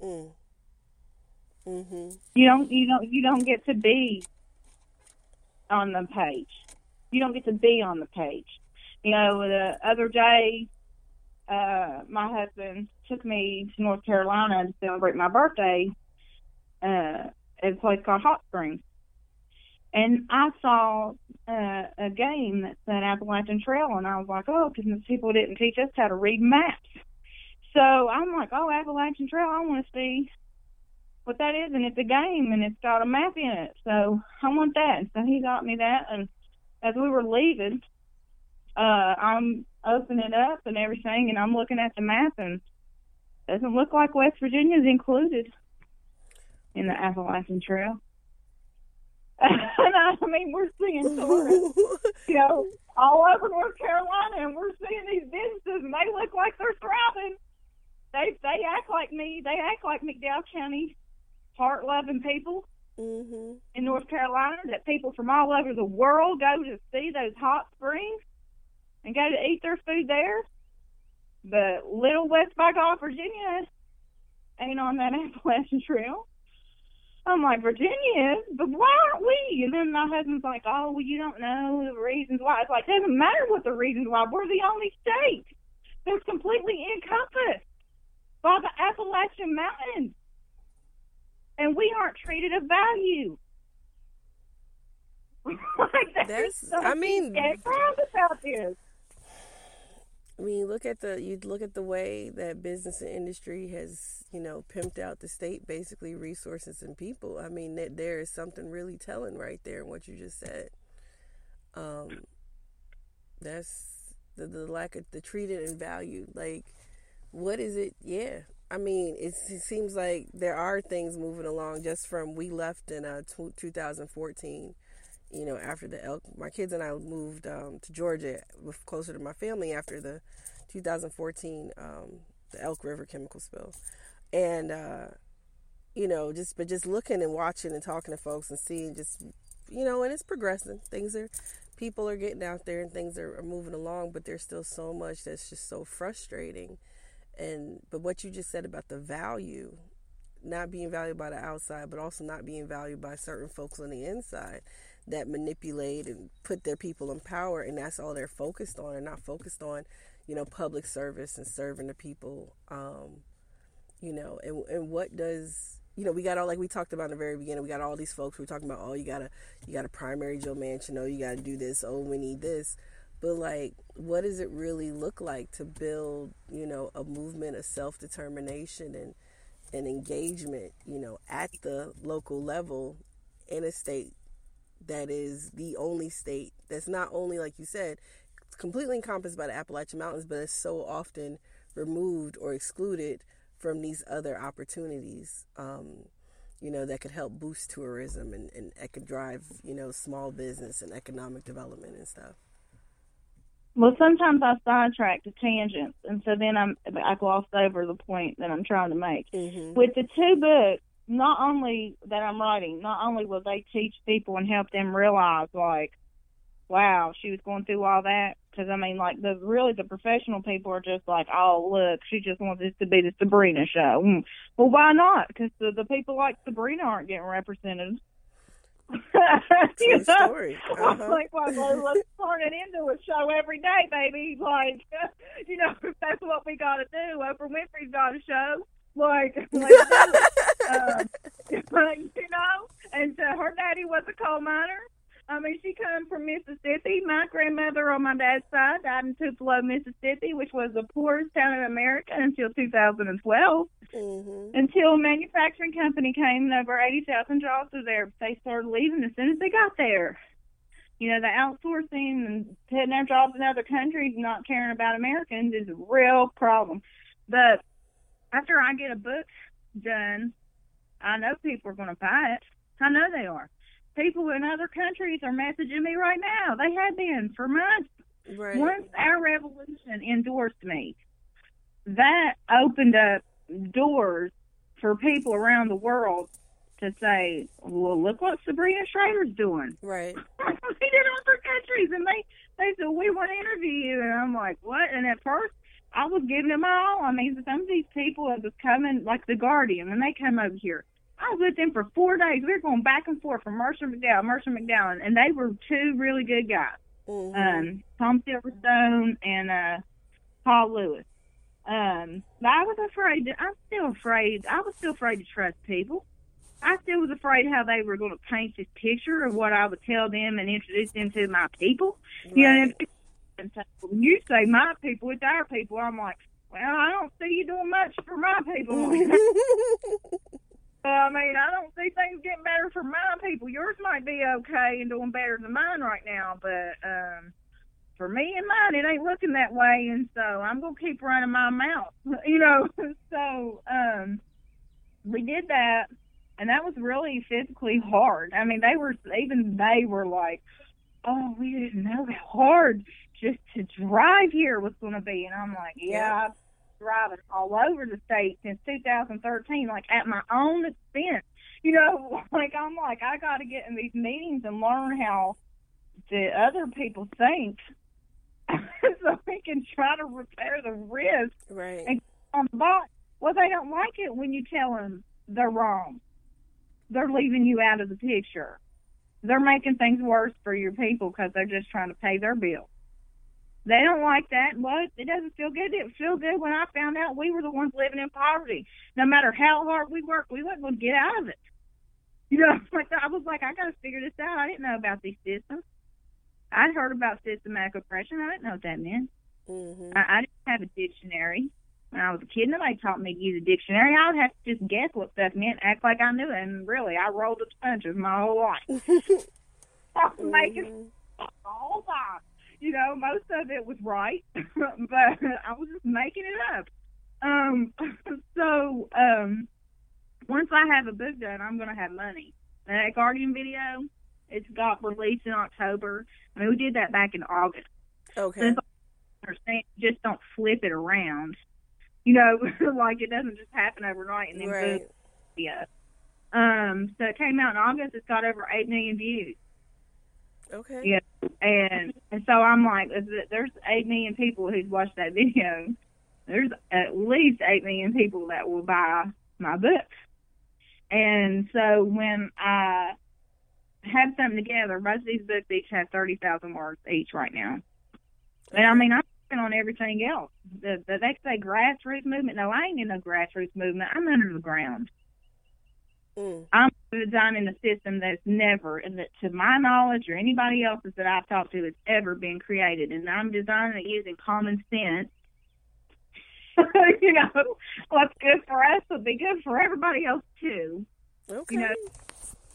Mm. Hmm You don't. You don't. You don't get to be on the page. You don't get to be on the page. You know, the other day, uh, my husband took me to North Carolina to celebrate my birthday uh, at a place called Hot Springs. And I saw uh, a game that said Appalachian Trail, and I was like, oh, because people didn't teach us how to read maps. So I'm like, oh, Appalachian Trail, I want to see what that is, and it's a game, and it's got a map in it. So I want that. So he got me that, and as we were leaving, uh, I'm opening it up and everything, and I'm looking at the map, and it doesn't look like West Virginia is included in the Appalachian Trail. and I mean, we're seeing tourists, you know, all over North Carolina, and we're seeing these businesses, and they look like they're thriving. They they act like me. They act like McDowell County heart loving people mm-hmm. in North Carolina. That people from all over the world go to see those hot springs and go to eat their food there. But Little West by God, Virginia, ain't on that Appalachian Trail. I'm like, Virginia is, but why aren't we? And then my husband's like, oh, well, you don't know the reasons why. It's like, it doesn't matter what the reasons why. We're the only state that's completely encompassed by the Appalachian Mountains. And we aren't treated of value. like, that's, I mean, proud about this. I mean, look at the you look at the way that business and industry has you know pimped out the state, basically resources and people. I mean, that there is something really telling right there in what you just said. Um, that's the the lack of the treated and valued. Like, what is it? Yeah, I mean, it seems like there are things moving along just from we left in uh, 2014 you know, after the elk, my kids and I moved um, to Georgia, closer to my family after the 2014 um, the Elk River chemical spill, and uh, you know, just but just looking and watching and talking to folks and seeing just you know, and it's progressing. Things are, people are getting out there and things are, are moving along, but there's still so much that's just so frustrating. And but what you just said about the value, not being valued by the outside, but also not being valued by certain folks on the inside that manipulate and put their people in power, and that's all they're focused on, and not focused on, you know, public service and serving the people. Um, you know, and and what does you know, we got all like we talked about in the very beginning. We got all these folks. We're talking about, oh, you gotta, you got a primary Joe Manchin. Oh, you gotta do this. Oh, we need this. But like, what does it really look like to build, you know, a movement of self determination and and engagement, you know, at the local level in a state that is the only state that's not only like you said, completely encompassed by the Appalachian Mountains, but it's so often removed or excluded from these other opportunities, um, you know, that could help boost tourism and, and it could drive, you know, small business and economic development and stuff. Well, sometimes I sidetrack to tangents, and so then I'm I gloss over the point that I'm trying to make. Mm-hmm. With the two books, not only that I'm writing, not only will they teach people and help them realize, like, wow, she was going through all that. Because I mean, like the really the professional people are just like, oh look, she just wants this to be the Sabrina show. Mm. Well, why not? Because the the people like Sabrina aren't getting represented. True story. Uh-huh. like, well, let's turn it into a show every day, baby. Like, you know, if that's what we got to do. Oprah Winfrey's got a show. Like, like um, you know, and uh, her daddy was a coal miner. I mean, she come from Mississippi. My grandmother on my dad's side died in Tupelo, Mississippi, which was the poorest town in America until 2012. Mm-hmm. Until a manufacturing company came and over 80,000 jobs were there. They started leaving as soon as they got there. You know, the outsourcing and putting their jobs in other countries, not caring about Americans is a real problem. But after I get a book done, I know people are going to buy it. I know they are people in other countries are messaging me right now. They have been for months. Right. Once our revolution endorsed me, that opened up doors for people around the world to say, "Well, look what Sabrina Shrader's doing." Right. they did other countries, and they they said we want to interview you, and I'm like, "What?" And at first, I was giving them all. I mean, some of these people have was coming, like the Guardian, and they come over here. I was with them for four days. We were going back and forth from Mercer McDowell, Mercer McDowell, and they were two really good guys. Mm-hmm. Um, Tom Silverstone and uh, Paul Lewis. Um, but I was afraid. To, I'm still afraid. I was still afraid to trust people. I still was afraid how they were going to paint this picture of what I would tell them and introduce them to my people. You know, and so when you say my people, it's our people. I'm like, well, I don't see you doing much for my people. I mean, I don't see things getting better for my people. Yours might be okay and doing better than mine right now, but um for me and mine, it ain't looking that way, and so I'm gonna keep running my mouth, you know. So um we did that, and that was really physically hard. I mean, they were even they were like, "Oh, we didn't know how hard just to drive here was to be," and I'm like, "Yeah." Driving all over the state since 2013, like at my own expense. You know, like I'm like I got to get in these meetings and learn how the other people think, so we can try to repair the risk Right. And- on the bot. Well, they don't like it when you tell them they're wrong. They're leaving you out of the picture. They're making things worse for your people because they're just trying to pay their bill. They don't like that. Well, it doesn't feel good. It didn't feel good when I found out we were the ones living in poverty. No matter how hard we worked, we wasn't going to get out of it. You know, like I was like, I got to figure this out. I didn't know about these systems. I'd heard about systematic oppression. I didn't know what that meant. Mm-hmm. I, I didn't have a dictionary. When I was a kid, nobody taught me to use a dictionary. I would have to just guess what stuff meant, act like I knew it, and really, I rolled the punches my whole life. I was Mm-hmm. the whole time. You know, most of it was right, but I was just making it up. Um, so um, once I have a book done, I'm going to have money. And that Guardian video, it's got released in October. I mean, we did that back in August Okay. Understand just don't flip it around. You know, like it doesn't just happen overnight and then Right. boom, yeah. Um, so it came out in August. It's got over eight million views. Okay. Yeah, and and so I'm like, there's eight million people who's watched that video. There's at least eight million people that will buy my book. And so when I have something together, most of these books each have thirty thousand words each right now. And I mean, I'm working on everything else. The, the they say grassroots movement. No, I ain't in no grassroots movement. I'm under the ground. Mm. I'm designing a system that's never, and that to my knowledge or anybody else's that I've talked to, has ever been created. And I'm designing it using common sense. you know, what's good for us will be good for everybody else too. Okay. You know,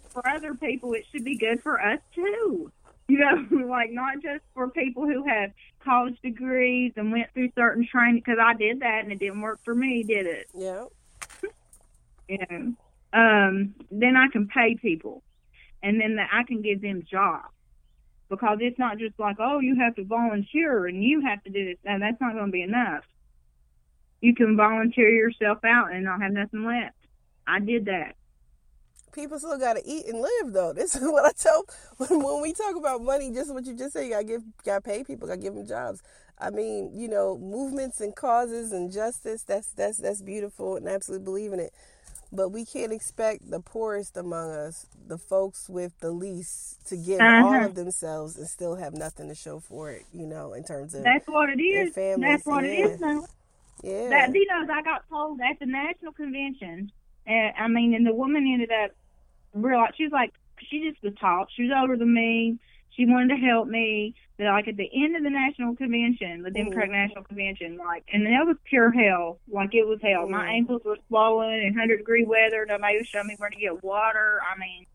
for other people, it should be good for us too. You know, like not just for people who have college degrees and went through certain training, because I did that and it didn't work for me, did it? yeah. you know, um, then I can pay people, and then that I can give them jobs because it's not just like oh you have to volunteer and you have to do this. No, that's not going to be enough. You can volunteer yourself out and not have nothing left. I did that. People still got to eat and live, though. This is what I tell when, when we talk about money. Just what you just said, you got to give, got to pay people, got to give them jobs. I mean, you know, movements and causes and justice. That's that's that's beautiful, and I absolutely believe in it. But we can't expect the poorest among us, the folks with the least, to give all Uh-huh. of themselves and still have nothing to show for it. You know, in terms of That's what it is. That's what it yeah. is now. yeah, That you know, I got told at the national convention. And I mean, and the woman ended up real. She was like, she just was taught. She was older than me. She wanted to help me. But like at the end of the national convention, the Democratic National Convention, like, and that was pure hell. Like it was hell. My Mhm. ankles were swollen in hundred degree weather. Nobody was showing me where to get water. I mean,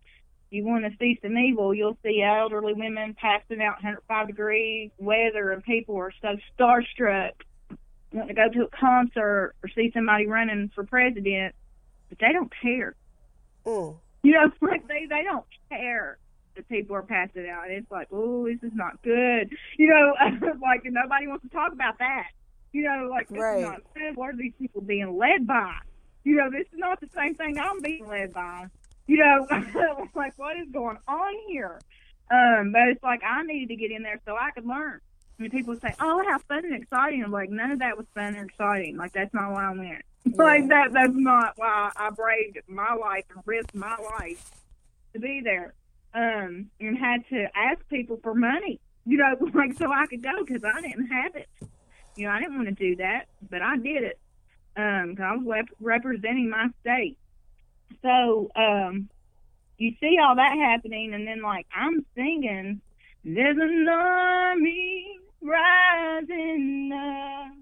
you want to see some evil, you'll see elderly women passing out 105 degree weather, and people are so starstruck want to go to a concert or see somebody running for president, but they don't care. Mm. You know, like they they don't care that people are passing out. It's like, oh, this is not good. You know, like nobody wants to talk about that. You know, like this Right. is not good. What are these people being led by? You know, this is not the same thing I'm being led by. You know, like what is going on here? Um, but it's like I needed to get in there so I could learn. I mean, people say, "Oh, how fun and exciting!" I'm like, none of that was fun or exciting. Like that's not why I went. like that. That's not why I braved my life and risked my life to be there. Um, and had to ask people for money. You know, like so I could go because I didn't have it. You know, I didn't want to do that, but I did it. Um, 'cause I was rep- representing my state. So, um, you see all that happening, and then like I'm singing, "There's an army rising up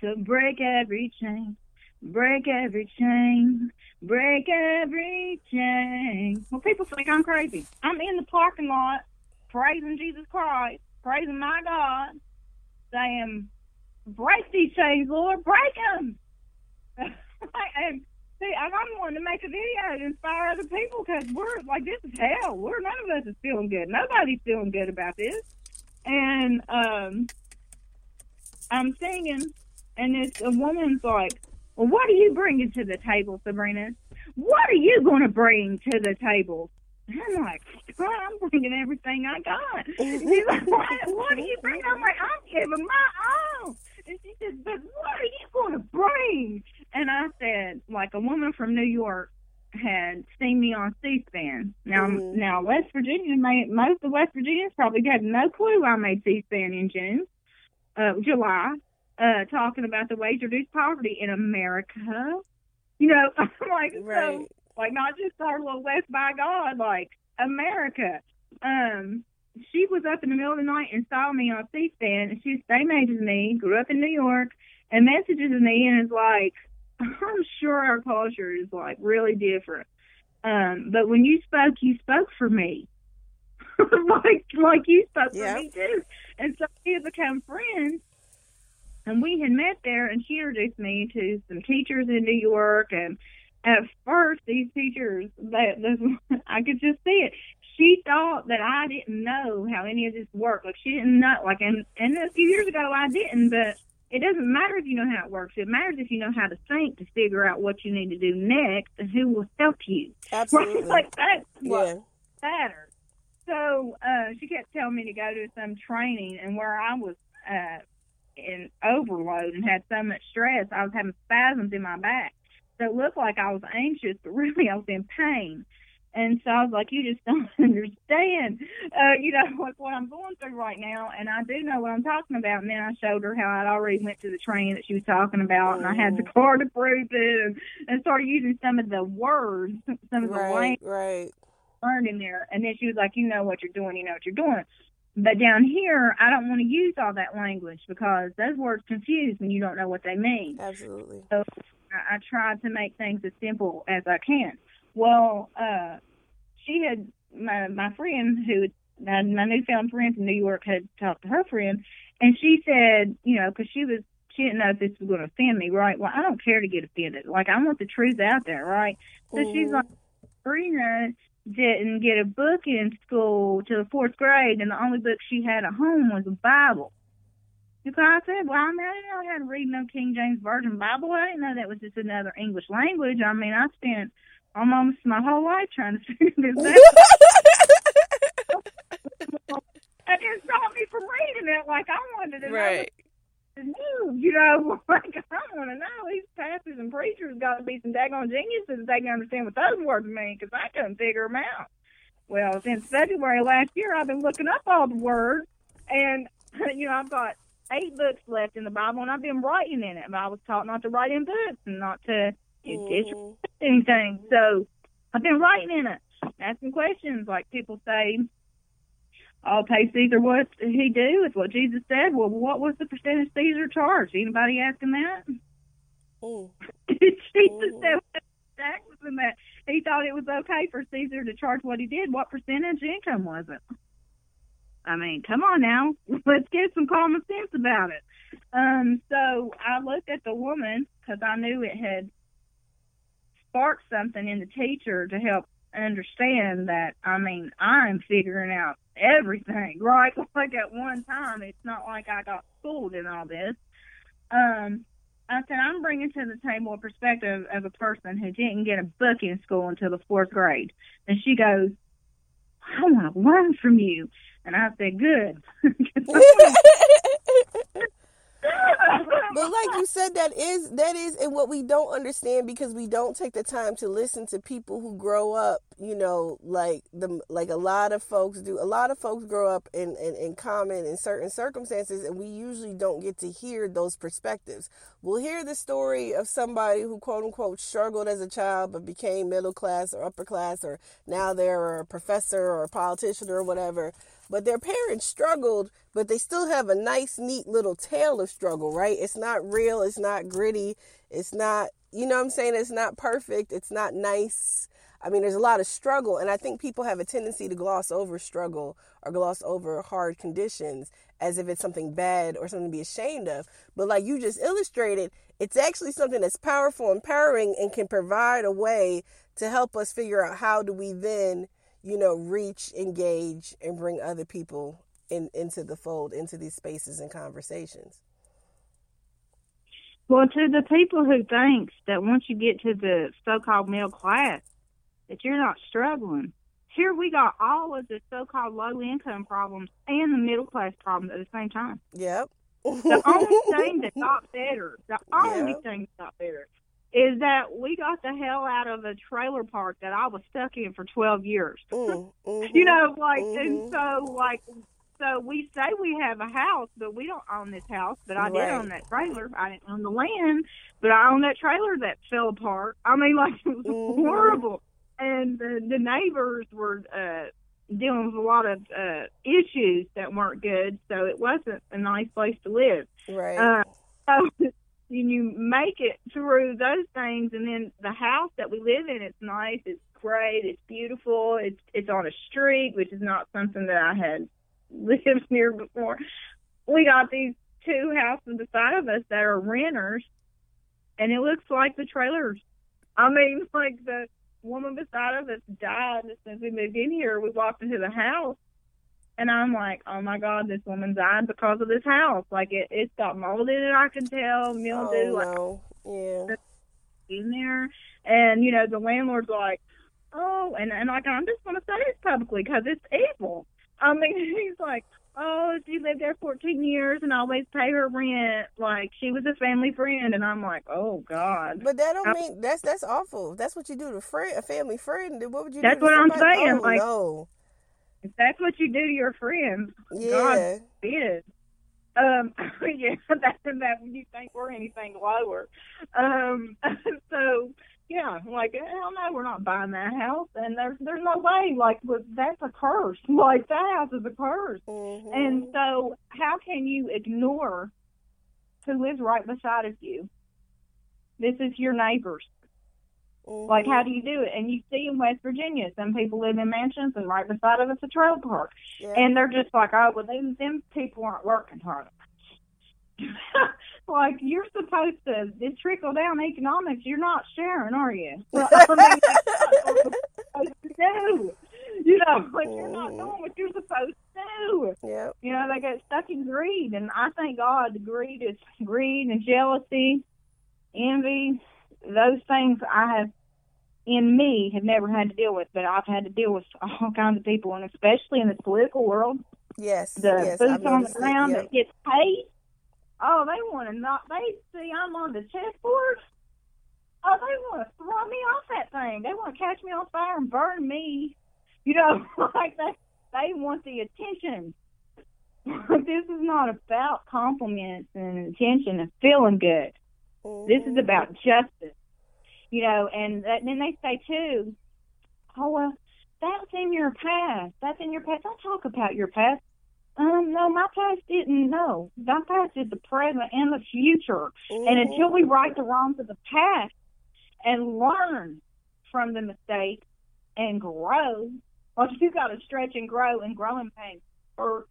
to break every chain, break every chain, break every chain." Well, people think I'm crazy. I'm in the parking lot praising Jesus Christ, praising my God, saying, "Break these chains, Lord, break them." and see, I'm wanting to make a video to inspire other people because we're like, this is hell. We're none of us is feeling good. Nobody's feeling good about this. And um, I'm singing, and this a woman's like, "Well, what are you bringing to the table, Sabrina? What are you going to bring to the table?" I'm like, well, I'm bringing everything I got. And she's like, what, what are you bringing? I'm like, I'm giving my all. And she said, but what are you going to bring? And I said, like a woman from New York had seen me on C-SPAN. Now, Mhm. now West Virginia, may, most of West Virginians probably had no clue I made C-SPAN in June, uh, July, uh, talking about the wage reduced poverty in America. You know, I'm like, so like not just our little West by God, like America. Um, she was up in the middle of the night and saw me on C-SPAN, and she same age as me, grew up in New York, and messages me and is like, "I'm sure our culture is like really different, um, but when you spoke, you spoke for me." like like you spoke Yeah. for me too. And so we had become friends and we had met there and she introduced me to some teachers in New York and at first these teachers that that- I could just see it. She thought that I didn't know how any of this worked. Like she didn't know like and and a few years ago I didn't, but it doesn't matter if you know how it works. It matters if you know how to think to figure out what you need to do next and who will help you. Absolutely. like that's what yeah. matters. so uh, she kept telling me to go to some training, and where I was uh, in overload and had so much stress, I was having spasms in my back. So it looked like I was anxious, but really I was in pain. And so I was like, you just don't understand, uh, you know, what, what I'm going through right now. And I do know what I'm talking about. And then I showed her how I'd already went to the training that she was talking about, and I had the card to prove it, and, and started using some of the words, some of the Right, language right. learned in there. And then she was like, you know what you're doing, you know what you're doing. But down here, I don't want to use all that language because those words confuse when you don't know what they mean. Absolutely. So I, I tried to make things as simple as I can. Well, uh, she had my my friend who my, my newfound friend from New York had talked to her friend, and she said, you know, because she was she didn't know if this was going to offend me, right? Well, I don't care to get offended. Like I want the truth out there, right? So she's Mhm. like, Serena didn't get a book in school till the fourth grade, and the only book she had at home was a Bible. Because I said, well, I mean, I didn't know how to read no King James Version Bible. I didn't know that was just another English language. I mean, I spent almost my whole life trying to figure this out. and it stopped me from reading it like I wanted to know right. news, you know, like I want to know these pastors and preachers got to be some daggone geniuses if they can understand what those words mean because I couldn't figure them out. Well, since February last year, I've been looking up all the words, and you know, I've got eight books left in the Bible, and I've been writing in it. But I was taught not to write in books and not to disrespect Mhm. anything, so I've been writing in it, asking questions like people say. I'll pay Caesar what he do. It's what Jesus said. Well, what was the percentage Caesar charged? Anybody asking that? Mm. Jesus Mhm. said that was in that he thought it was okay for Caesar to charge what he did. What percentage income was it? I mean, come on now, let's get some common sense about it. Um, so I looked at the woman because I knew it had sparked something in the teacher to help understand that. I mean, I'm figuring out everything, right? Like at one time, it's not like I got schooled in all this. Um, I said, I'm bringing to the table a perspective of a person who didn't get a book in school until the fourth grade. And she goes, I want to learn from you. And I said, good. But like you said, that is that is and what we don't understand because we don't take the time to listen to people who grow up, you know, like the like a lot of folks do. A lot of folks grow up in, in, in common in certain circumstances and we usually don't get to hear those perspectives. We'll hear the story of somebody who quote unquote struggled as a child but became middle class or upper class or now they're a professor or a politician or whatever but their parents struggled, but they still have a nice, neat little tale of struggle, right? It's not real, it's not gritty, it's not, you know what I'm saying? It's not perfect, it's not nice. I mean, there's a lot of struggle, and I think people have a tendency to gloss over struggle or gloss over hard conditions as if it's something bad or something to be ashamed of. But like you just illustrated, it's actually something that's powerful, empowering, and can provide a way to help us figure out how do we then you know, reach, engage, and bring other people in into the fold, into these spaces and conversations. Well, to the people who thinks that once you get to the so-called middle class, that you're not struggling. Here we got all of the so-called low-income problems and the middle-class problems at the same time. Yep. The only thing that got better, the only Yeah. thing that got better, is that we got the hell out of a trailer park that I was stuck in for 12 years. Mm, mhm. You know, like, Mhm. and so, like, so we say we have a house, but we don't own this house. But I did own that trailer. I didn't own the land, but I own that trailer that fell apart. I mean, like, it was Mhm. horrible. And the, the neighbors were uh, dealing with a lot of uh, issues that weren't good, so it wasn't a nice place to live. right. Uh, so and you make it through those things, and then the house that we live in, it's nice, it's great, it's beautiful, it's it's on a street, which is not something that I had lived near before. We got these two houses beside of us that are renters, and it looks like the trailers. I mean, like the woman beside of us died since we moved in here. We walked into the house and I'm like, oh my God, this woman died because of this house. Like it, it's got mold in it. I can tell mildew oh like no. Yeah. in there. And you know, the landlord's like, oh, and and like I'm just gonna say this publicly because it's evil. I mean, he's like, oh, she lived there 14 years and always pay her rent. Like she was a family friend, and I'm like, oh God. But that don't I- mean that's that's awful. That's what you do to a friend, a family friend. What would you That's do? what I'm somebody? saying, Oh, like- no. If that's what you do to your friends, Yeah. God forbid. Um, yeah, that's that when you think we're anything lower. Um, so yeah, like hell no, we're not buying that house, and there's there's no way. Like with- that's a curse. Like that house is a curse. Mhm. And so, how can you ignore who lives right beside of you? This is your neighbors. Mm-hmm. Like, how do you do it? And you see in West Virginia, some people live in mansions, and right beside of us a trail park, Yeah. and they're just like, oh, well, them them people aren't working hard. like you're supposed to this trickle down economics. You're not sharing, are you? Well, I mean, that's you're supposed to do. You know, like you're not mm-hmm. doing what you're supposed to do Yep. you know, they get stuck in greed. And I thank God greed is greed and jealousy, envy, those things I have in me have never had to deal with, but I've had to deal with all kinds of people, and especially in the political world, Yes. the yes. boots on the ground Yep. that gets paid. Oh, they want to not. They see I'm on the chessboard. Oh, they want to throw me off that thing. They want to catch me on fire and burn me. You know, like they they want the attention. this is not about compliments and attention and feeling good. This is about justice. You know, and that, then they say too, oh well, that's in your past. That's in your past. Don't talk about your past. Um, no, my past didn't. No, my past is the present and the future. And Mhm. until we right the wrongs of the past and learn from the mistakes and grow, well, you got to stretch and grow, and growing pains hurt.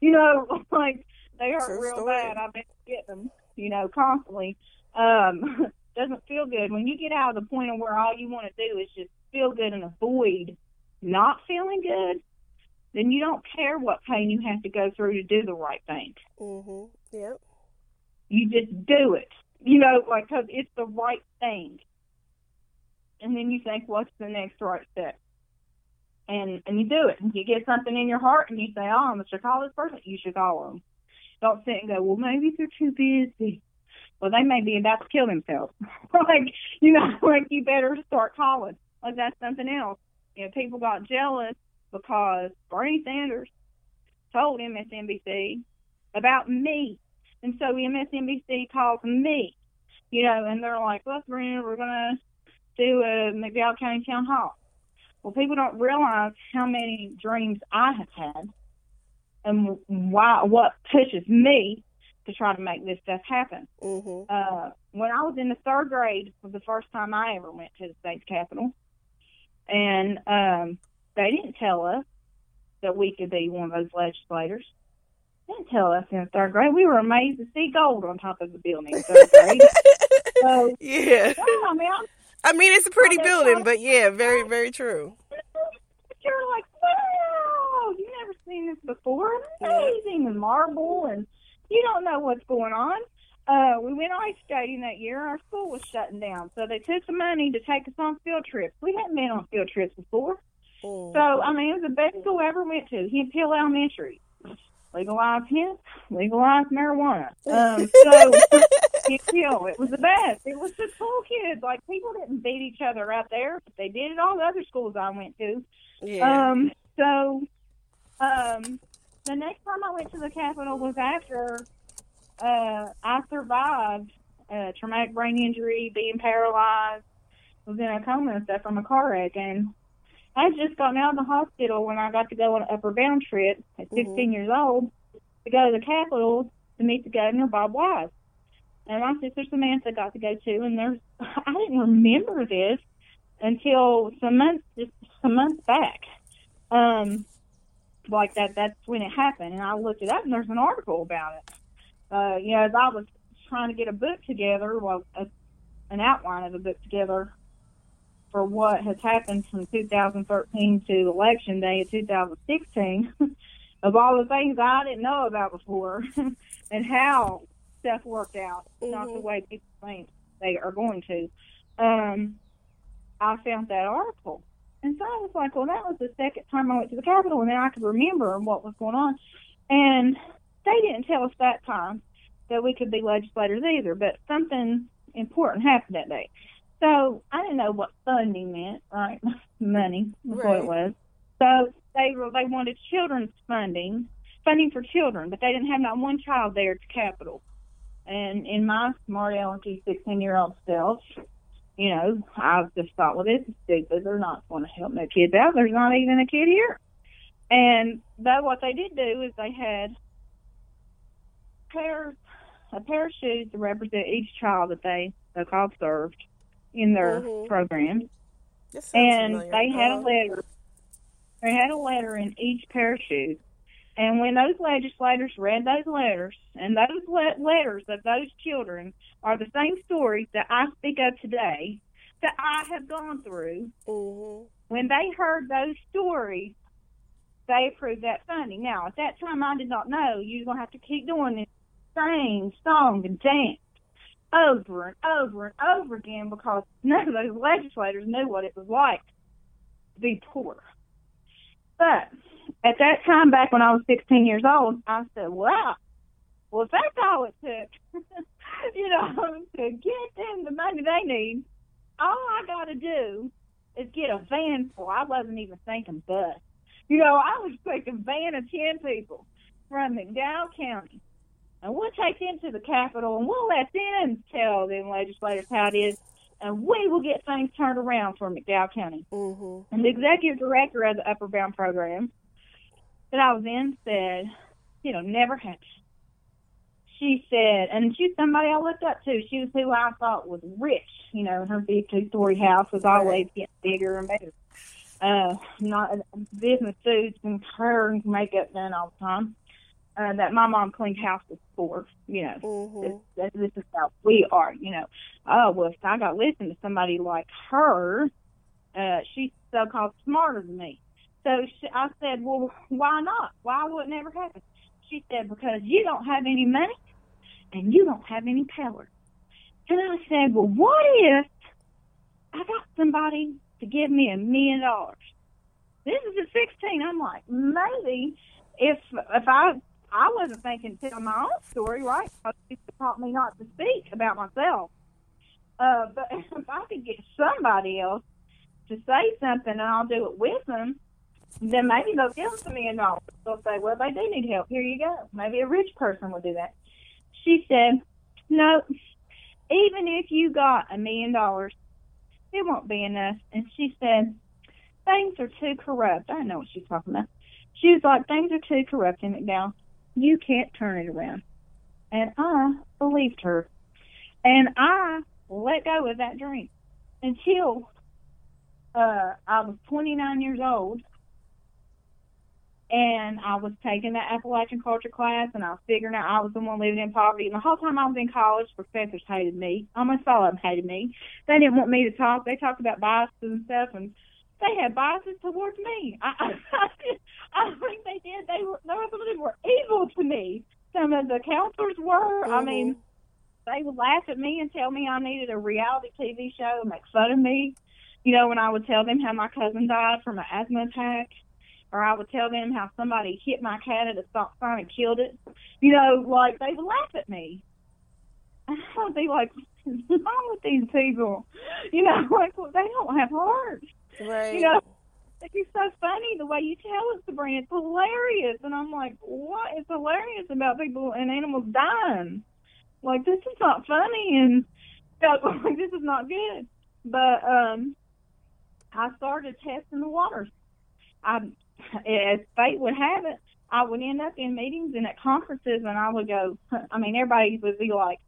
You know, like they hurt True real story. bad. I've been getting them, you know, constantly. Um, doesn't feel good when you get out of the point of where all you want to do is just feel good and avoid not feeling good. Then you don't care what pain you have to go through to do the right thing Mhm. Yep. you just do it. You know, like 'cause it's the right thing. And then you think, what's the next right step? And and you do it. And you get something in your heart, and you say, oh, I'm should call this person. You should call them. Don't sit and go, well, maybe they're too busy. Well, they may be about to kill themselves. like, you know, like you better start calling. Like that's something else. You know, people got jealous because Bernie Sanders told MSNBC about me and so MSNBC calls me, you know, and they're like, look, Brenda, we're going to do a McDowell County Town Hall. Well, people don't realize how many dreams I have had and why, what pushes me to try to make this stuff happen. Mhm. Uh, when I was in the third grade was the first time I ever went to the state's capitol. And um, they didn't tell us that we could be one of those legislators. They didn't tell us in the third grade. We were amazed to see gold on top of the building in third grade. so, Yeah. I mean, I'm, I mean, it's a pretty building, but yeah, very, very true. you're like, wow, you've never seen this before. Amazing. And marble, and you don't know what's going on. Uh, we went ice skating that year. Our school was shutting down, so they took the money to take us on field trips. We hadn't been on field trips before. Mm. So, I mean, it was the best school I ever went to. Hemp Hill Elementary. Legalized hemp, legalized marijuana. Um, so, Hemp Hill, it was the best. It was the cool kids. Like, people didn't beat each other out there. But they did at all the other schools I went to. Yeah. Um, so, um, the next time I went to the Capitol was after uh, I survived a traumatic brain injury, being paralyzed, was in a coma and stuff from a car wreck, and I had just gotten out of the hospital when I got to go on an Upward Bound trip at 16 years old to go to the Capitol to meet the governor, Bob Wise. And my sister Samantha got to go too, and there's I didn't remember this until some months just some months back. Um, like that that's when it happened, and I looked it up, and there's an article about it. Uh, you know, as I was trying to get a book together, well, a, an outline of a book together for what has happened from 2013 to election day of 2016, of all the things I didn't know about before, and how stuff worked out, not the Mhm. way people think they are going to. Um, I found that article, And so I was like, well, that was the second time I went to the Capitol, and then I could remember what was going on. And they didn't tell us that time that we could be legislators either, but something important happened that day. So I didn't know what funding meant, right? Money was what it was. So they were they wanted children's funding, funding for children, but they didn't have not one child there at the Capitol. And in my smart alecky sixteen year old self, you know, I just thought, well, this is stupid. They're not going to help no kids out. There's not even a kid here. And but what they did do is they had pairs a pair of shoes to represent each child that they so called served in their Mhm. program. And familiar. they had a Uh-huh. letter they had a letter in each pair of shoes. And when those legislators read those letters, and those le- letters of those children are the same stories that I speak of today, that I have gone through, Mhm. when they heard those stories, they approved that funding. Now, at that time, I did not know you were going to have to keep doing this same song and dance over and over and over again because none of those legislators knew what it was like to be poor. But at that time, back when I was 16 years old, I said, wow, well, if that's all it took, you know, to get them the money they need, all I got to do is get a van full. I wasn't even thinking bus. You know, I was thinking van of 10 people from McDowell County. And we'll take them to the Capitol and we'll let them tell them legislators how it is. And we will get things turned around for McDowell County. Mhm. And the executive director of the Upward Bound program that I was in said, you know, never happened. She said, and she's somebody I looked up to. She was who I thought was rich. You know, her big two-story house was always getting bigger and bigger. Uh, not business suits and and makeup done all the time. Uh, that my mom cleaned houses for. You know, Mhm. this, this is how we are, you know. Oh, well, if I got to listen to somebody like her, uh, she's so called smarter than me. So she, I said, well, why not? Why would it never happen? She said, because you don't have any money and you don't have any power. And I said, well, what if I got somebody to give me a million dollars? This is at 16. I'm like, maybe if if I I wasn't thinking to tell my own story, right? She taught me not to speak about myself. Uh, but if I could get somebody else to say something and I'll do it with them, then maybe they'll give us a million dollars. They'll say, well, they do need help. Here you go. Maybe a rich person will do that. She said, no, even if you got a million dollars, it won't be enough. And she said, things are too corrupt. I don't know what she's talking about. She was like, things are too corrupt in McDowell. You can't turn it around. And I believed her. And I let go of that dream until uh, I was 29 years old. And I was taking that Appalachian culture class, and I was figuring out I was the one living in poverty. And the whole time I was in college, professors hated me. Almost all of them hated me. They didn't want me to talk. They talked about biases and stuff, and they had biases towards me. I, I, I think they did. They were, some of them were evil to me. Some of the counselors were. I mm-hmm. mean, they would laugh at me and tell me I needed a reality TV show and make fun of me. You know, when I would tell them how my cousin died from an asthma attack, or I would tell them how somebody hit my cat at a stop sign and killed it. You know, like they would laugh at me. And I would be like, "What's wrong with these people?" You know, like well, they don't have heart. Right. You know, it's so funny the way you tell it, Sabrina. It's hilarious, and I'm like, what is hilarious about people and animals dying? Like this is not funny, and yeah, like this is not good. But um, I started testing the waters. I, as fate would have it, I would end up in meetings and at conferences, and I would go. I mean, everybody would be like,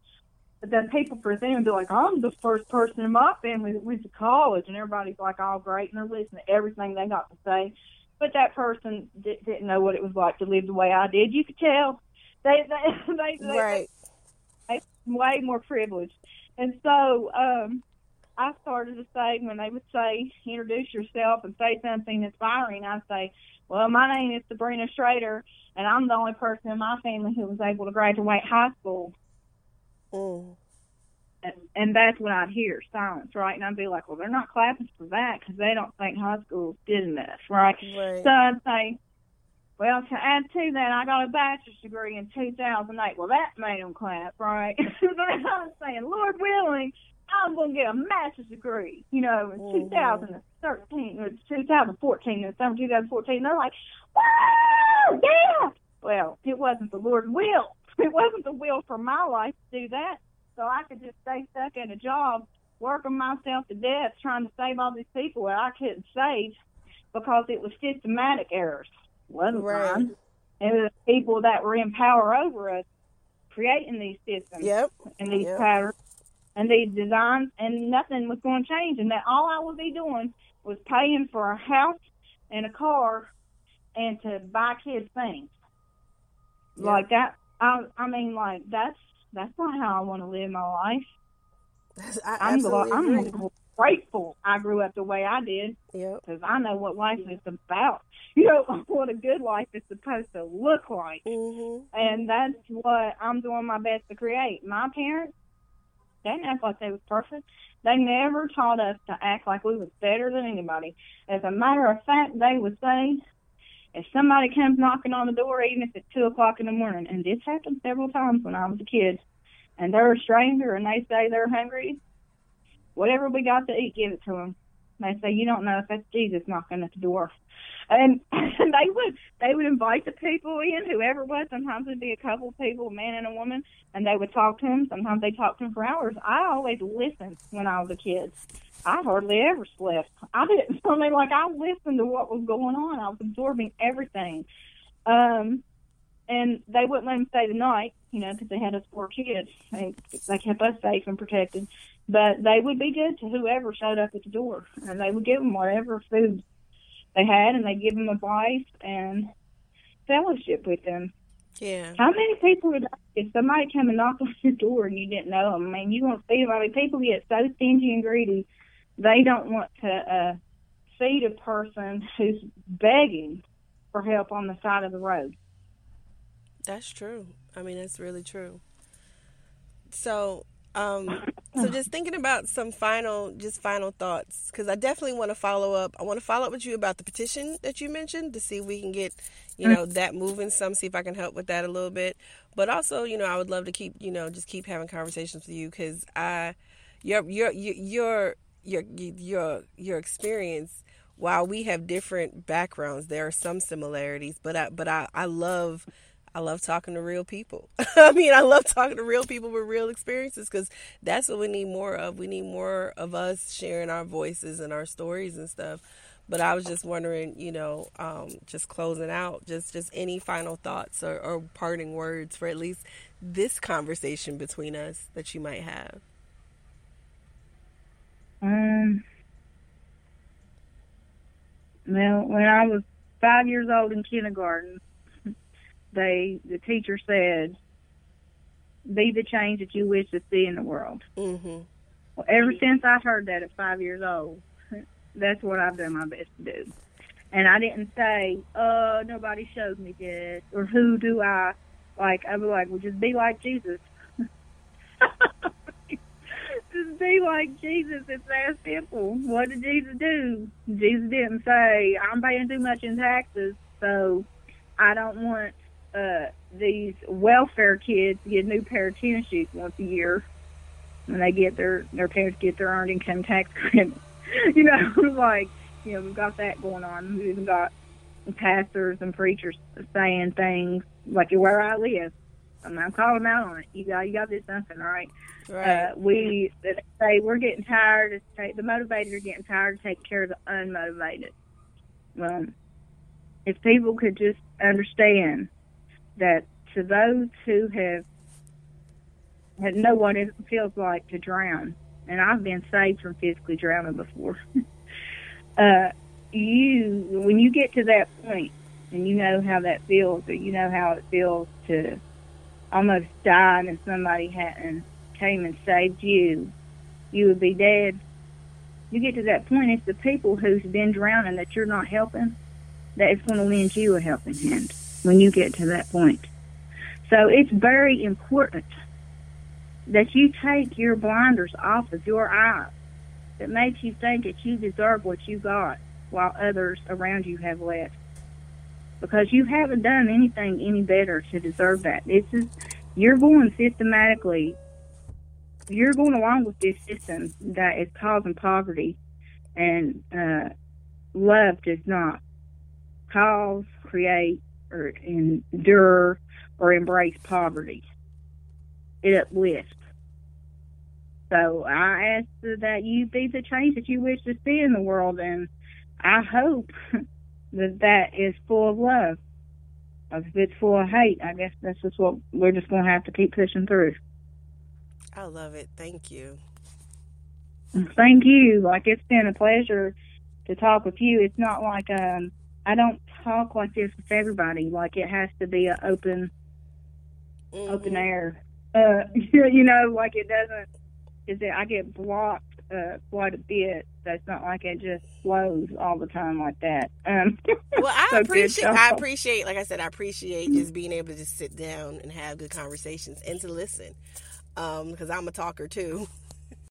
the people presenting would be like, I'm the first person in my family that went to college, and everybody's like all great, and they're listening to everything they got to say. But that person di- didn't know what it was like to live the way I did. You could tell. They, they, they, they, Right. way more privileged. And so um, I started to say, when they would say, introduce yourself and say something inspiring, I'd say, well, my name is Sabrina Shrader, and I'm the only person in my family who was able to graduate high school. Mm. And, and that's when I'd hear silence, right? And I'd be like, well, they're not clapping for that because they don't think high school's good enough, right? Right. So I'd say, well, to add to that, I got a bachelor's degree in 2008. Well, that made them clap, right? so I was saying, Lord willing, I'm going to get a master's degree, you know, in Mhm. 2013 or 2014, in summer 2014. They're like, wow, yeah. Well, it wasn't the Lord's will. It wasn't the will for my life to do that. So I could just stay stuck in a job, working myself to death, trying to save all these people that I couldn't save because it was systematic errors. Wasn't Right. mine. It was people that were in power over us creating these systems Yep. and these Yep. patterns and these designs, and nothing was going to change. And that all I would be doing was paying for a house and a car and to buy kids things Yeah. like that. I I mean, like that's that's not how I want to live my life. I I'm gl- I'm grateful I grew up the way I did Yep. because I know what life is about. You know what a good life is supposed to look like. Mhm. and that's what I'm doing my best to create. My parents, they didn't act like they was perfect. They never taught us to act like we was better than anybody. As a matter of fact, they would say, if somebody comes knocking on the door, even if it's two o'clock in the morning, and this happened several times when I was a kid, and they're a stranger and they say they're hungry, whatever we got to eat, give it to them. They say, you don't know if that's Jesus knocking at the door. And, and they would they would invite the people in, whoever was. Sometimes it'd be a couple of people, a man and a woman, and they would talk to him. Sometimes they talked to him for hours. I always listened when I was a kid. I hardly ever slept. I didn't. I mean, like I listened to what was going on. I was absorbing everything. Um, and they wouldn't let them stay the night, you know, because they had us four kids. They they kept us safe and protected. But they would be good to whoever showed up at the door, and they would give them whatever food they had, and they'd give them advice and fellowship with them. Yeah. How many people would if somebody come and knock on your door and you didn't know them? I mean, you won't see them. I mean, people get so stingy and greedy, they don't want to uh, feed a person who's begging for help on the side of the road. That's true. I mean, that's really true. So, um, so just thinking about some final, just final thoughts, because I definitely want to follow up. I want to follow up with you about the petition that you mentioned to see if we can get, you know, that moving some. See if I can help with that a little bit. But also, you know, I would love to keep, you know, just keep having conversations with you because I, your, your, your, your, your, your, your experience. While we have different backgrounds, there are some similarities. But I, but I, I love. I love talking to real people. I mean, I love talking to real people with real experiences because that's what we need more of. We need more of us sharing our voices and our stories and stuff. But I was just wondering, you know, um, just closing out, just just any final thoughts or, or parting words for at least this conversation between us that you might have. Um, well, when I was five years old in kindergarten, they the teacher said, "Be the change that you wish to see in the world." Mm-hmm. Well, ever since I heard that at five years old, that's what I've done my best to do. And I didn't say, "Uh, nobody showed me this," or "Who do I like?" I was like, "Well, just be like Jesus." be like Jesus. It's that simple. What did Jesus do? Jesus didn't say, "I'm paying too much in taxes, so I don't want uh these welfare kids to get a new pair of tennis shoes once a year when they get their their parents get their earned income tax credit." you know, like you know, we've got that going on. We've even got pastors and preachers saying things like where I live. I'm not calling out on it. You got you got to do something, all right? Right. Uh, we say we're getting tired. Of take, the motivated are getting tired of taking care of the unmotivated. Well, if people could just understand that to those who have had know what it feels like to drown, and I've been saved from physically drowning before. uh, you when you get to that point and you know how that feels, or you know how it feels to almost die and somebody hadn't came and saved you, you would be dead. You get to that point, it's the people who's been drowning that you're not helping that's going to lend you a helping hand when you get to that point. So it's very important that you take your blinders off of your eyes that makes you think that you deserve what you got while others around you have less. Because you haven't done anything any better to deserve that. This is you're going systematically you're going along with this system that is causing poverty and uh, love does not cause, create, or endure or embrace poverty. It uplifts. So I ask that you be the change that you wish to see in the world, and I hope that that is full of love. If it's full of hate, I guess that's just what we're just going to have to keep pushing through. I love it. Thank you. Thank you. Like it's been a pleasure to talk with you. It's not like um I don't talk like this with everybody. Like it has to be an open Mm-hmm. open air. Uh you know, like it doesn't is that I get blocked uh quite a bit. So it's not like it just flows all the time like that. Um Well, I so appreciate. I appreciate. Like I said, I appreciate just being able to just sit down and have good conversations and to listen. Um, because I'm a talker too.